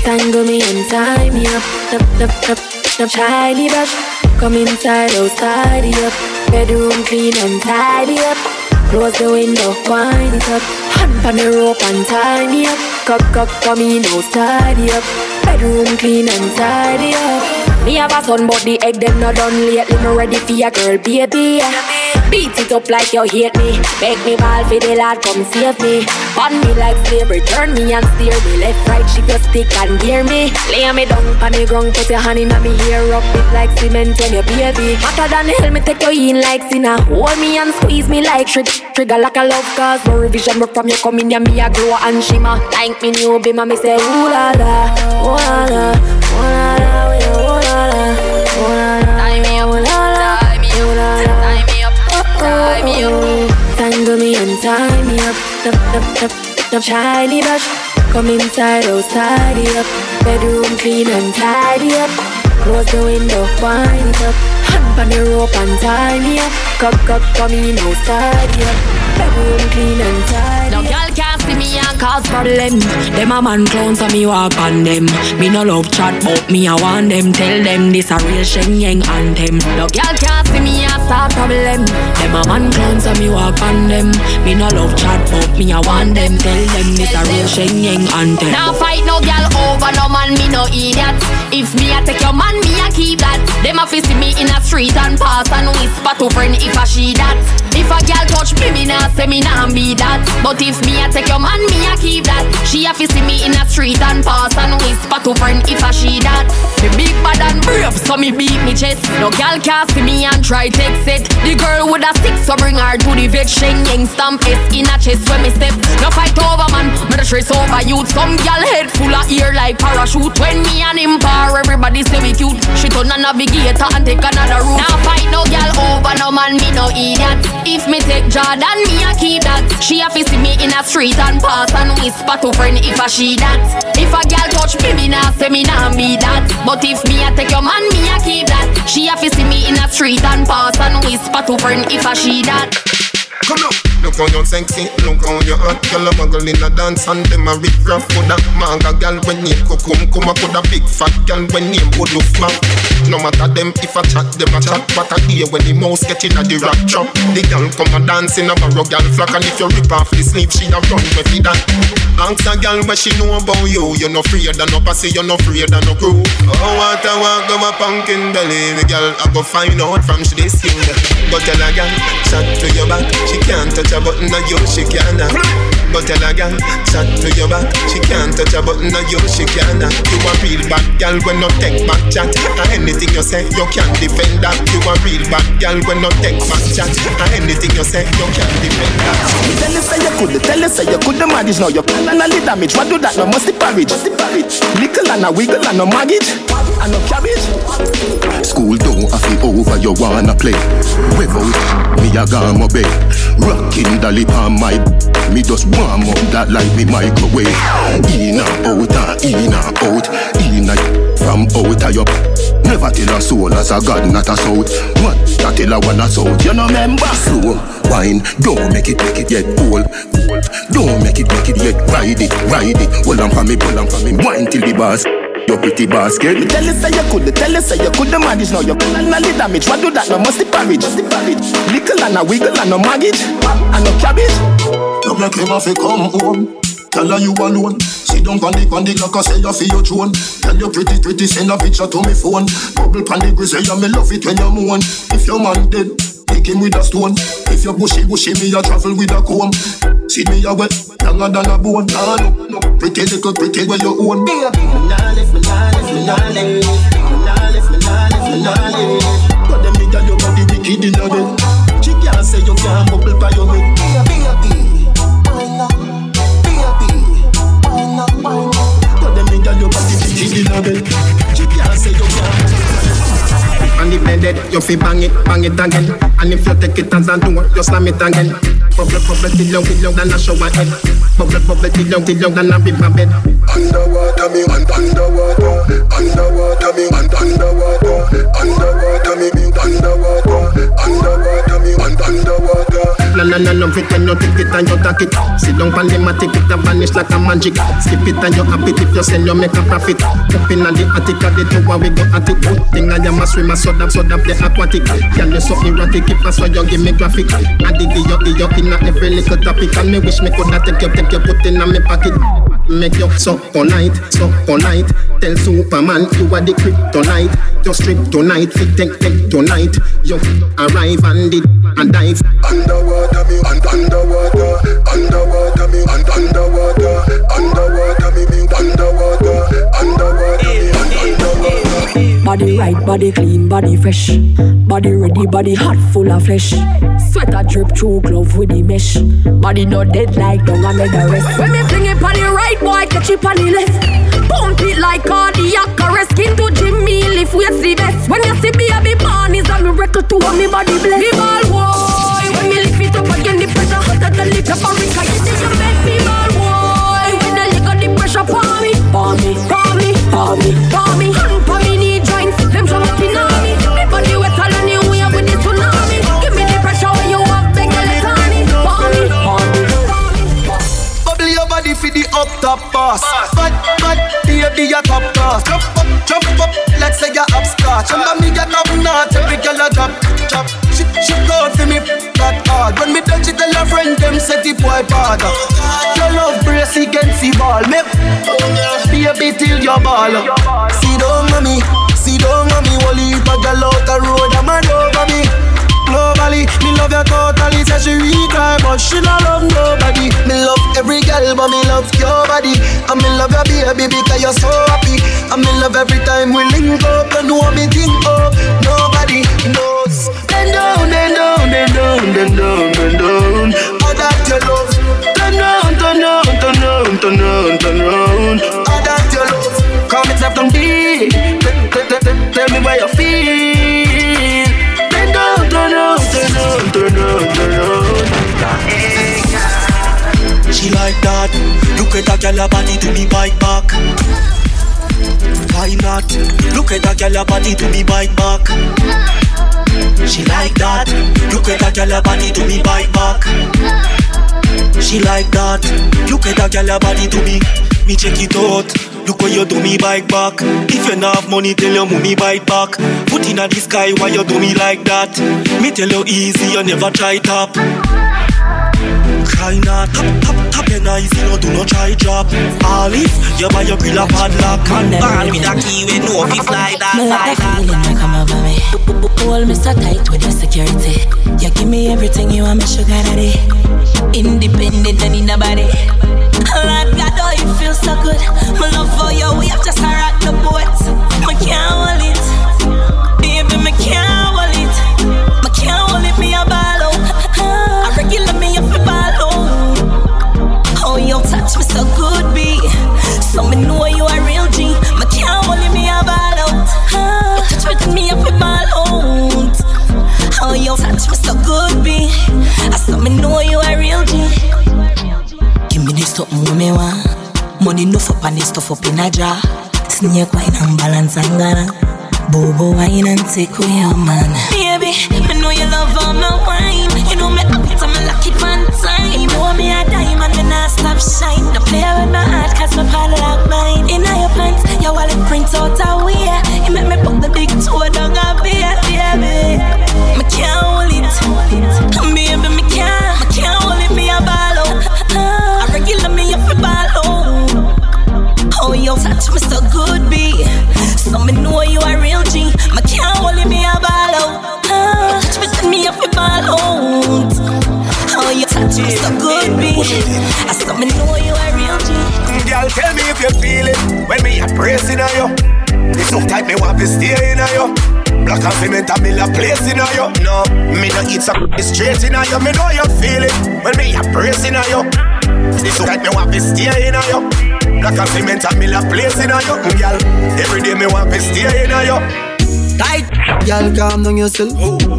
Tangle me and tie me up, up, up, up, up, shiny brush. Come inside, outside up. Bedroom clean and tidy up. Close the window, wind it up. Hand on the rope and tie me up. Cock, cock, come in, outside up. Bedroom clean and tidy up. Me have a son, but the egg them not done lately. Me ready for your girl, baby. Beat it up like you hate me. Make me ball for the lad, come save me. Bond me like slavery, turn me and steer me. Left, right, shift your stick and gear me. Lay me down on the ground, put your hand in me hair, up it like cement when you baby. Hotter than hell, me take you in like sinner. Hold me and squeeze me like trigger, trigger like a love cause. No revision, but from you coming in, yeah, me a glow and shimmer. Like me new bimmer, me say ooh la la, ooh la la, ooh la la, tie me up, up, up, up, up, shiny brush. Come inside, oh, outside up. Bedroom clean and tidy up. Close the window, wind it up. Hand on the rope and tie me up. Cock, cock, come in, oh, outside up. Bedroom clean and tidy No girl can't see me and cause problem. Them a man clown so me walk on them. Me no love chat but me I want them. Tell them this a real Shen Yeng anthem. No girl can't and start problem. Them a man clown so me walk on them. Me no love chat but me I want them. Tell them this a real Shen Yeng anthem. Now fight no girl over no man, me no idiot. If me a take your man, me a keep that. Them a see me in a street and pass and whisper to friend if a she that. If a girl touch me, me nah say me nah be that. But if me a take your man, me a keep that. She a see me in a street and pass and whisper to friend if a she that. Me big bad and brave, so me beat me chest. No girl can see me and try take it. The girl with a stick, so bring her to the vet. Shen Yeng stamp S in a chest when me step. No fight over man, me the stress over youth. Some girl head full of ear like parachute. When me and him par, everybody say we cute. She turn a navigator and take another route. Now fight no girl over no man, me no idiot. If me take Jordan, me a keep that. She a see me in a street and pass and whisper to friend if a she that. If a girl touch me, me nah say me nah be that. But if me a take your man, me a keep that. She a fi see me in a street and pass and whisper to friend if a she that. Come on. Look how you sexy, look how you hot. Girl a muggle in a dance and them a rip rough. Coulda manga girl when name Kukum Kuma coulda big fat girl when name Woodoof man No matter them if a chat, them a chat. But I hear when the mouse get in a the rap trap. The girl come a dance in a barrow girl flock And if you rip off the sleeve, she a run with it. That Ask a girl what she know about you. You no afraid of no pussy, you no afraid of no crew. Oh, what a walk go a pumpkin belly. The girl I go find out from she this you But tell a girl, chat to your back. She can't touch a button on you, she can't But tell a girl, chat to your back. She can't touch a button on you, she can't You a real bad girl when no take back chat. And anything you say, you can't defend that. You a real bad girl when no take back chat. And anything you say, you can't defend that. Tell us say you could, tell us say you could. Manage Now you plan and a little damage. What do that? No must porridge. Little and a wiggle and no maggage And no cabbage. School don't have it over, you wanna play. Wave out, me a got my bed. Rocking dolly on my, me just Warm up that like me microwave. In and out and in and out. In and from out of your Never tell a soul as a god, not a south. What? That tell a one a south. You know member slow wine. Don't make it, make it yet cool. Don't make it, make it yet ride it, ride it. Hold on for me, pull on for me. Wine till the boss. Your pretty basket. Me tell you say you could, tell you say you could the manage. Now you can and the damage. What do that? No must the porridge, must the porridge. Little and a wiggle and no maggage, and no cabbage. You make him have to come home. Tell her you alone. Sit down on the on the clock, I say you feel your throne. Tell you pretty pretty, send a picture to me phone. Bubble pan the grizzly, me love it when you moan. If your man dead, take him with a stone. If you bushy bushy, me a travel with a comb. See me a wet, younger than a bone. Nah, no, no, pretty little pretty where you own. Me a me nah live, me nah live, me nah live, me nah live, me nah live, me nah live. But them girl, your body wicked in a bed. She can't say you can't bubble by your head. Wicked in a bed. She can't say you can't. And if they dead, you fi bang it, bang it again. And if you take it as a door, you slam it again. Bubble, bubble, till you, till you, than a shower head. Bubble, bubble, till you, till you, than a river bed. Underwater me, un- underwater, underwater me, un- underwater, underwater underwater. No, no, no, no, pretend you take it and you take it. Sit down pan the matic, it a vanish like a magic. Skip it and you happy if you sell, you make a profit. Up in the attic, at the tower, we go at it. Good thing I am a swimmer, so that, so that the aquatic. Girl, you so erratic, if that's why you give me graphic. I dig you, you in a every little topic, and me wish me coulda take you, take you, put in me pocket. Make you so polite, so polite. Tell Superman you are the kryptonite. Just strip tonight, fit take take tonight. You arrive and did and dive. Underwater me, un- underwater, underwater me, un- underwater, underwater me, me, underwater, underwater me, un- underwater. Body right, body clean, body fresh. Body ready, body hot, full of flesh. Sweater drip through glove with the mesh. Body not dead like don't I make the rest. When me fling it on the right, boy, catch it on the left. Pump it like cardiac arrest. Skin to Lift weights the best. When you see baby born, is a miracle to me body bless. Me ball boy, when me lift it up again, the pressure hotter than the paprika. You see you make me ball boy. When the lick the pressure for me, for me, for me, for me, for me. Hand for me knee joints, them jump up in on me. Me body wetter than you wave with the tsunami. Give me the pressure when you have beg the letani. For me, for me, for me. Bubble your body for the up top boss. Fat, fat, baby, your top class. Jump up, jump up, let's say you're upscotch. Under me, get up not every girl a drop, drop. She, she called for me that hard. When me touch it, tell her friend them set the boy bad. Your love brace against the ball. Me, baby, till your ball. See down, mommy, see down, mommy. Wally, if a out the road, a man over me. Love you totally. Say she retry, but she not love nobody. Me love every girl, but me love your body. And me love your baby because you're so happy. And me love every time we link up. You know me think up. Nobody at that girl body to me bike back. Why not? Look at that girl body to me bike back. She like that. Look at that girl body to me bike back. She like that. Look at that girl body to me. Me check it out. Look what you do me bike back. If you not have money, tell your mommy bike back. Put in the sky why you do me like that. Me tell you easy, you never try top. Cry not, tap, tap, tap your eyes, you know, do not try drop. All if you buy your grill a padlock. Ball with a key, we know if you fly that, Me fly like that that. feeling you come over me. Hold me so tight with your security. You give me everything you want, me sugar daddy. Independent and in nobody. Lord God, oh, it feels so good. My love for you, we have just rock the boat. Me can't hold it, something when me want. Money no up and stuff up in a jar. Snake wine and balance and gana. Bobo wine and take away your man. Baby, me know you love all my wine. You know me up I'm a lucky one time. You know me a diamond, me not stop shine. Don't play with my heart, cause my part like mine. In your pants, your wallet print out a way. You make me put the big toe down a beer, baby. Me can't hold it. Me eat some straight in you. Me know you feel it when me a pressing on you. This tight, me want to stay in you. Black and cement, I'm in a place in you. Mm, girl, every day me want to stay in you. Tight, girl, calm down yourself.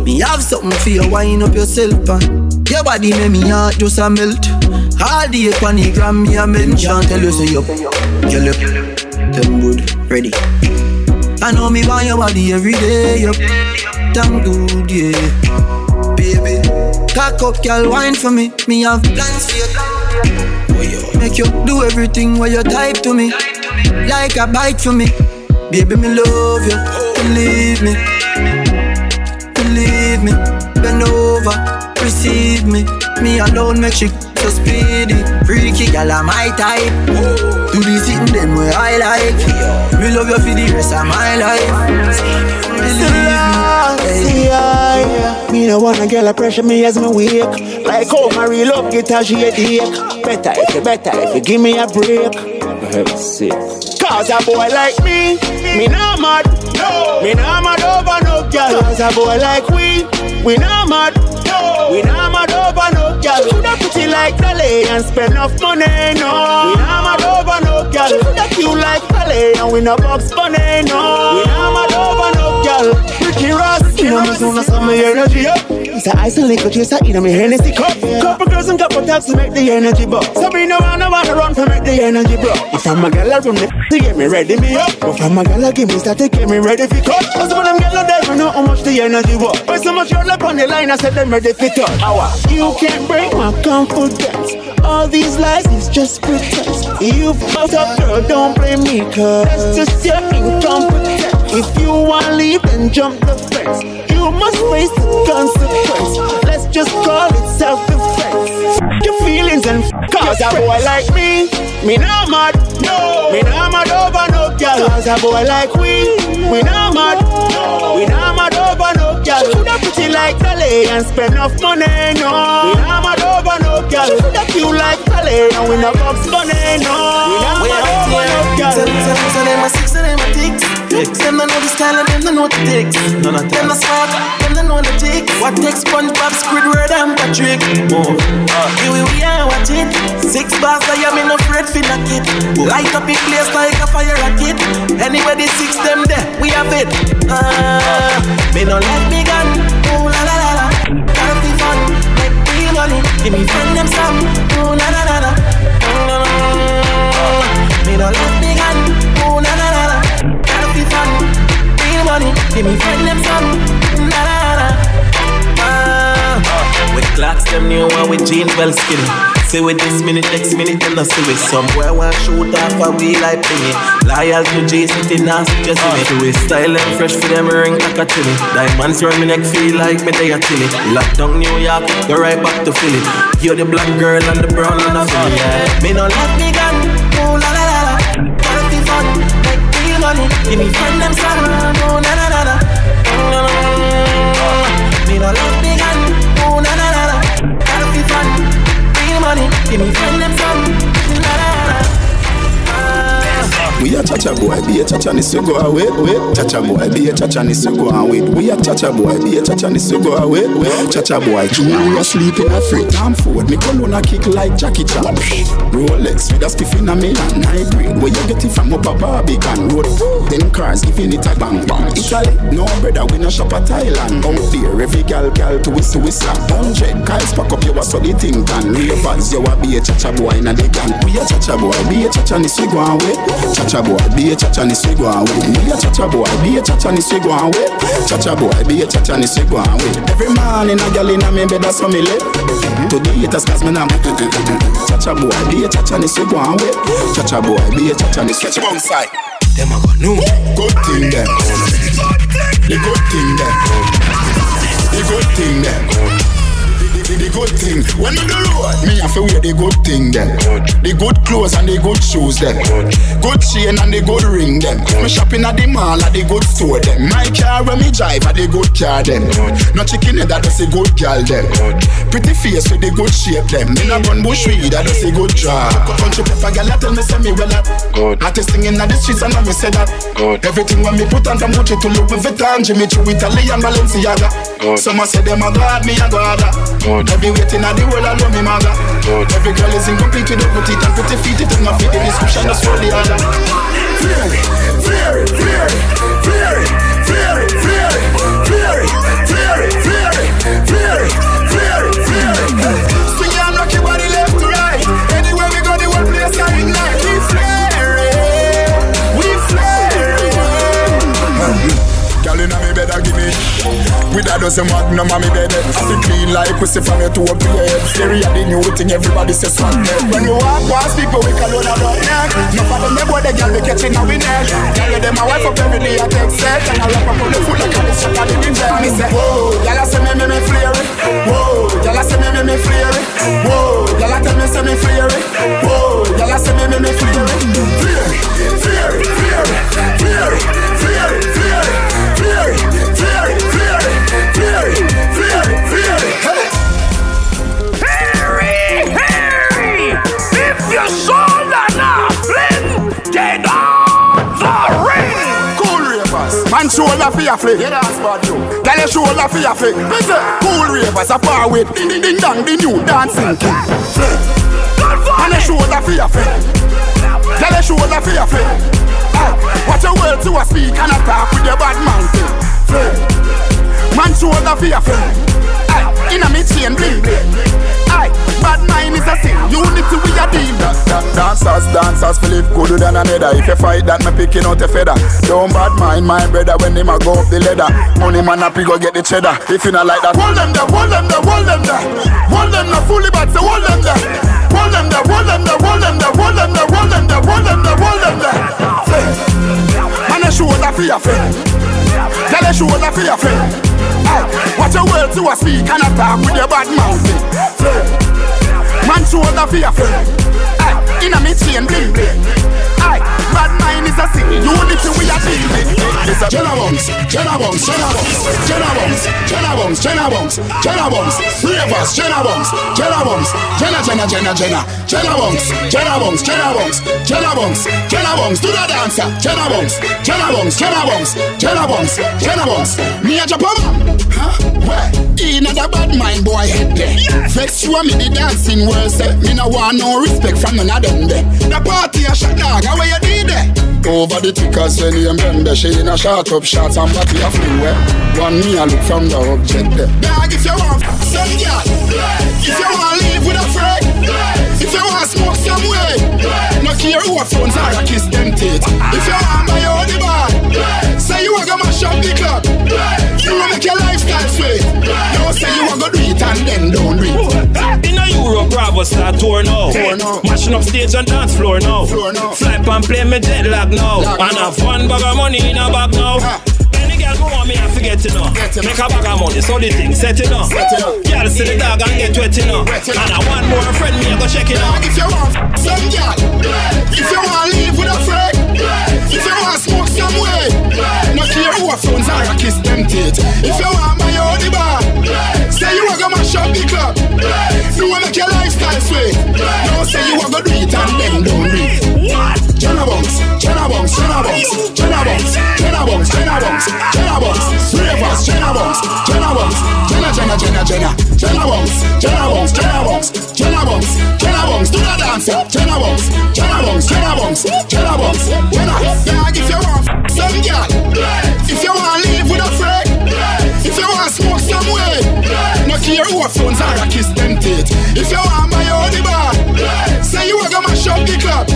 Me have something for you, wind up yourself, and your body make me heart just a melt. All day on the gram, me a mention, tell you say you, girl, you, them good, ready. I know me want your body every day, yup. Damn good, yeah. Cock up, girl, wine for me. Me have plans for you. Make you do everything while you type to me. Like a bite for me. Baby, me love you. Believe me. Believe me. Bend over. Receive me. Me alone make she so speedy. Freaky gal, I'm my type. Do the thing them where I like. Me love you for the rest of my life. Believe me. See, I, me no wanna girl a pressure me as me wake. Like how my real love get a shade ache. Better if you better if you give me a break. Sick. Cause a boy like me, me not mad. No. Me not mad over no girl. Cause a boy like we, we not mad. No. We not mad over no girl. Coulda pretty like Dolly and spend enough money. No. We not mad over no girl. Coulda cute like Dolly and we no box bunny. No. We not mad over no girl. Ross, you know me soon as some energy up. It's a ice and liquor chaser in me Hennessy cup. Couple girls and couple taps to make the energy bust. So me no wanna wanna run to make the energy bro. If I'm a girl, I run the to get me ready me up. If I'm a I give me start to get me ready for cut. Cause when are there, I know how much the energy was. But so much girl up on the line, I said them ready for. Hour. You can't break my confidence. All these lies is just pretense. You fucked up, girl, don't blame me, cause that's just your incompetence. If you wanna leave, then jump the fence. You must face the consequence. Let's just call it self-defense. Your feelings and cause a boy like me, me not mad. No, me not mad over no girl. Cause a boy like we, we not mad. No, we not mad over no girl. She coulda pretty like Dolly and spend enough money. No, we not mad over no girl. She coulda cute like Dolly and we not box money. No, we not mad over no girl. Tell them, tell them, my six and them my ticks. Them don't know the style and them don't know the ticks. None of them. Not smart, them don't know the ticks. What takes SpongeBob, Squidward and Patrick? Move. Uh, here we, are watch it. Six bars, I am in afraid for knock it. Light up in place like a fire rocket. Anybody six them there, we have it. Uh, me no let me gun. Ooh la la la la. Gotta be fun, make real money. Give me friend them some. Ooh la la la la. Mm, Me no let me Give me friend them some. La la. Uh, with clocks them new one with jeans well skinny. Say with this minute, next minute, them not see it. Somewhere want shoot off a wheel like thingy. Loyal to J City, nasty just in it. Do it style and fresh for them ring like a chili. Diamonds round me neck feel like me they a chili. Lock down New York, go right back to Philly. You're the black girl and the brown and the Philly. Yeah. Me no let me gun. Ooh la la la la. Gotta be fun, make real money. Give me friend them some. Ooh la la Give me friend them some. We are cha-cha boy, be a cha-cha ni go away, wait. Cha-cha boy, be a cha-cha ni go away. We a cha-cha boy, be a cha-cha ni go away, wait. Cha-cha boy, Junior asleep in a free time forward. Me cologne a kick like Jackie Chan. Rolex with a spiff in a million hybrid. Where you get it from up a Barbican road? Them cars giving it a bang bang. Italy, no brother, we no shop at Thailand. Out there, every gal gal to whistle whistle. Hundred guys pack up your ass so the thing done. Ravers, you a be a cha-cha boy in a the gang. We a cha-cha boy, be a cha-cha ni go away. Cha-cha boy, be a cha-cha ni go away. We a cha-cha boy, be a cha-cha ni go away. Cha-cha boy, be a cha-cha ni go away. Every morning a gal in a me bed, that's me live. To the haters, cause me nah Cha-cha boy, be a cha-cha ni go away. Cha-cha boy, be a cha-cha ni Catch him side. Them a go no good thing them. The good thing them. The good thing them the, the good thing. When me the road, me have to wear the good thing them. The good clothes and the good shoes them. Good chain and the good ring them. Me shopping at the mall at the good store them. My car when me drive at the good car them. No chicken head that does a good girl them. Pretty face with the good shape them. Me not run bush weed that does a good job. Country pepper girl tell me say me well up. Good. Artist singing in the streets and I me say that. Good. Everything when me put on from Gucci to look with Vuitton, Jimmy Choo, Italian Balenciaga. Good. Some say them a god, me a god. Good. Every waiting at the world, I love me mother. Good. Every girl is incomplete with up teeth and pretty feet. It is not fit the description, just for the other. Fear it, fear it, fear it, fear it, with a dozen magnum on me bed. I feel clean like pussy from your toe up to your head Stereo the new thing, everybody say swag When you walk past people, we call on a dog neck No for them, they boy, they girl, they catching a we neck Girl, them a wife up every day, I take set. And I wrap up on the foot like a bitch, shot at the ninja Me say, whoa, girl, I say me, me, me it Whoa, girl, I say me, me, me it Whoa, girl, I tell me, say me it Whoa, girl, I say me, me, me flare it Flare it, flare it, flare shoulder for your flick. Yeah, that's bad you. Girl, your shoulder for your flick. Cool ravers, a far with ding ding ding dong, the new dancing king. Flick, and your shoulder for your flick. Girl, your shoulder for your flick. Ah, watch your words to a speak and attack with your bad man thing. Man shoulder for your friend. Aye, in a me chain bling bling. Aye, bad mind is a sin. Unity we a deal. Dancers, dancers, Philip gooder than another. If you fight that, me picking out a feather. Don't bad mind my brother when him a go up the ladder. Money man up, go get the cheddar. If you not like that, hold them there, hold them there, hold them there. Hold them there, fully back, so hold them there. Hold them there, hold them there, hold them there, hold them there, hold them there, hold them there, hold them there. Man, a shoulder for your friend. Tell a shoulder for your friend. Watch your words to a speak and attack with your bad mouth. Man shoulder fearful. Hey, inna me chain bling bling. Aye, bad mind is a sin. Unity we are dealing. Jenna Bones, Jenna Bones, Jenna Bones, Jenna Bones, Jenna Bones, Jenna Bones, Jenna of us, Jenna Bones, Jenna Bones, Jenna, Jenna, Jenna, Jenna, Jenna Bones, Jenna Bones, Jenna Bones, Jenna Bones, Jenna Bones, do the dancer, Jenna Bones, Jenna Bones, Jenna Bones, Jenna Bones, Jenna Bones, me a Japan, huh? Where? In a bad mind boy head there. Vex you and me the dancing world say me no want no respect from none of them there. The party a shot dog, Over the tickers when you remember she in a shot up shots and body a flew eh. One me a look from the object there. Dog if you want some girl, if you want live with a friend, if you want smoke some way, no care who a phones are a kiss them teeth. If you want buy your the bar, say you a go mash up the club, you will make your lifestyle sweet. No say you a go do it and then don't do it. In a Europe, Bravo start tour now. Tour now. Mashing up stage and dance floor now. Floor now. Fly and play me lag now. Lag and now. have one bag of money in a bag now. Any forget to know. Get it Make a bag of money, so the thing set it up. Girl see the dog and get wet enough. And. I want more friend, me I go check it out. If you want some girl, if you want live with a friend, if you want smoke some way, no care who phones are a kiss them teeth. If you want your the bar, say you a go mash up the club. Blaze. You wanna make your lifestyle sway. Blaze. No say you a go do it and then don't read. What? Jenna Bones, Jenna Bones, Jenna Bones, Jenna Bones, Jenna Bones, Jenna Bones, Jenna Bones, Ravers, Jenna Bones, Jenna Bones, Jenna Jenna Jenna Jenna, Jenna Bones, Jenna Bones, Jenna Bones, Jenna Bones, Jenna Bones, do the dance, Jenna Bones, Jenna Bones, Jenna Bones, Jenna Bones, Jenna. Dog, if you want some girl, if you want to live with a freak kiss them teeth. If you want my own bar, say you are gonna mash up the club.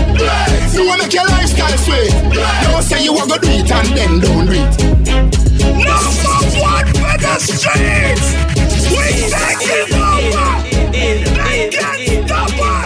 You wanna make your lifestyle sweet. Don't say you are gonna do it and then don't do it. Number one for the streets. We taking over. They can't stop us.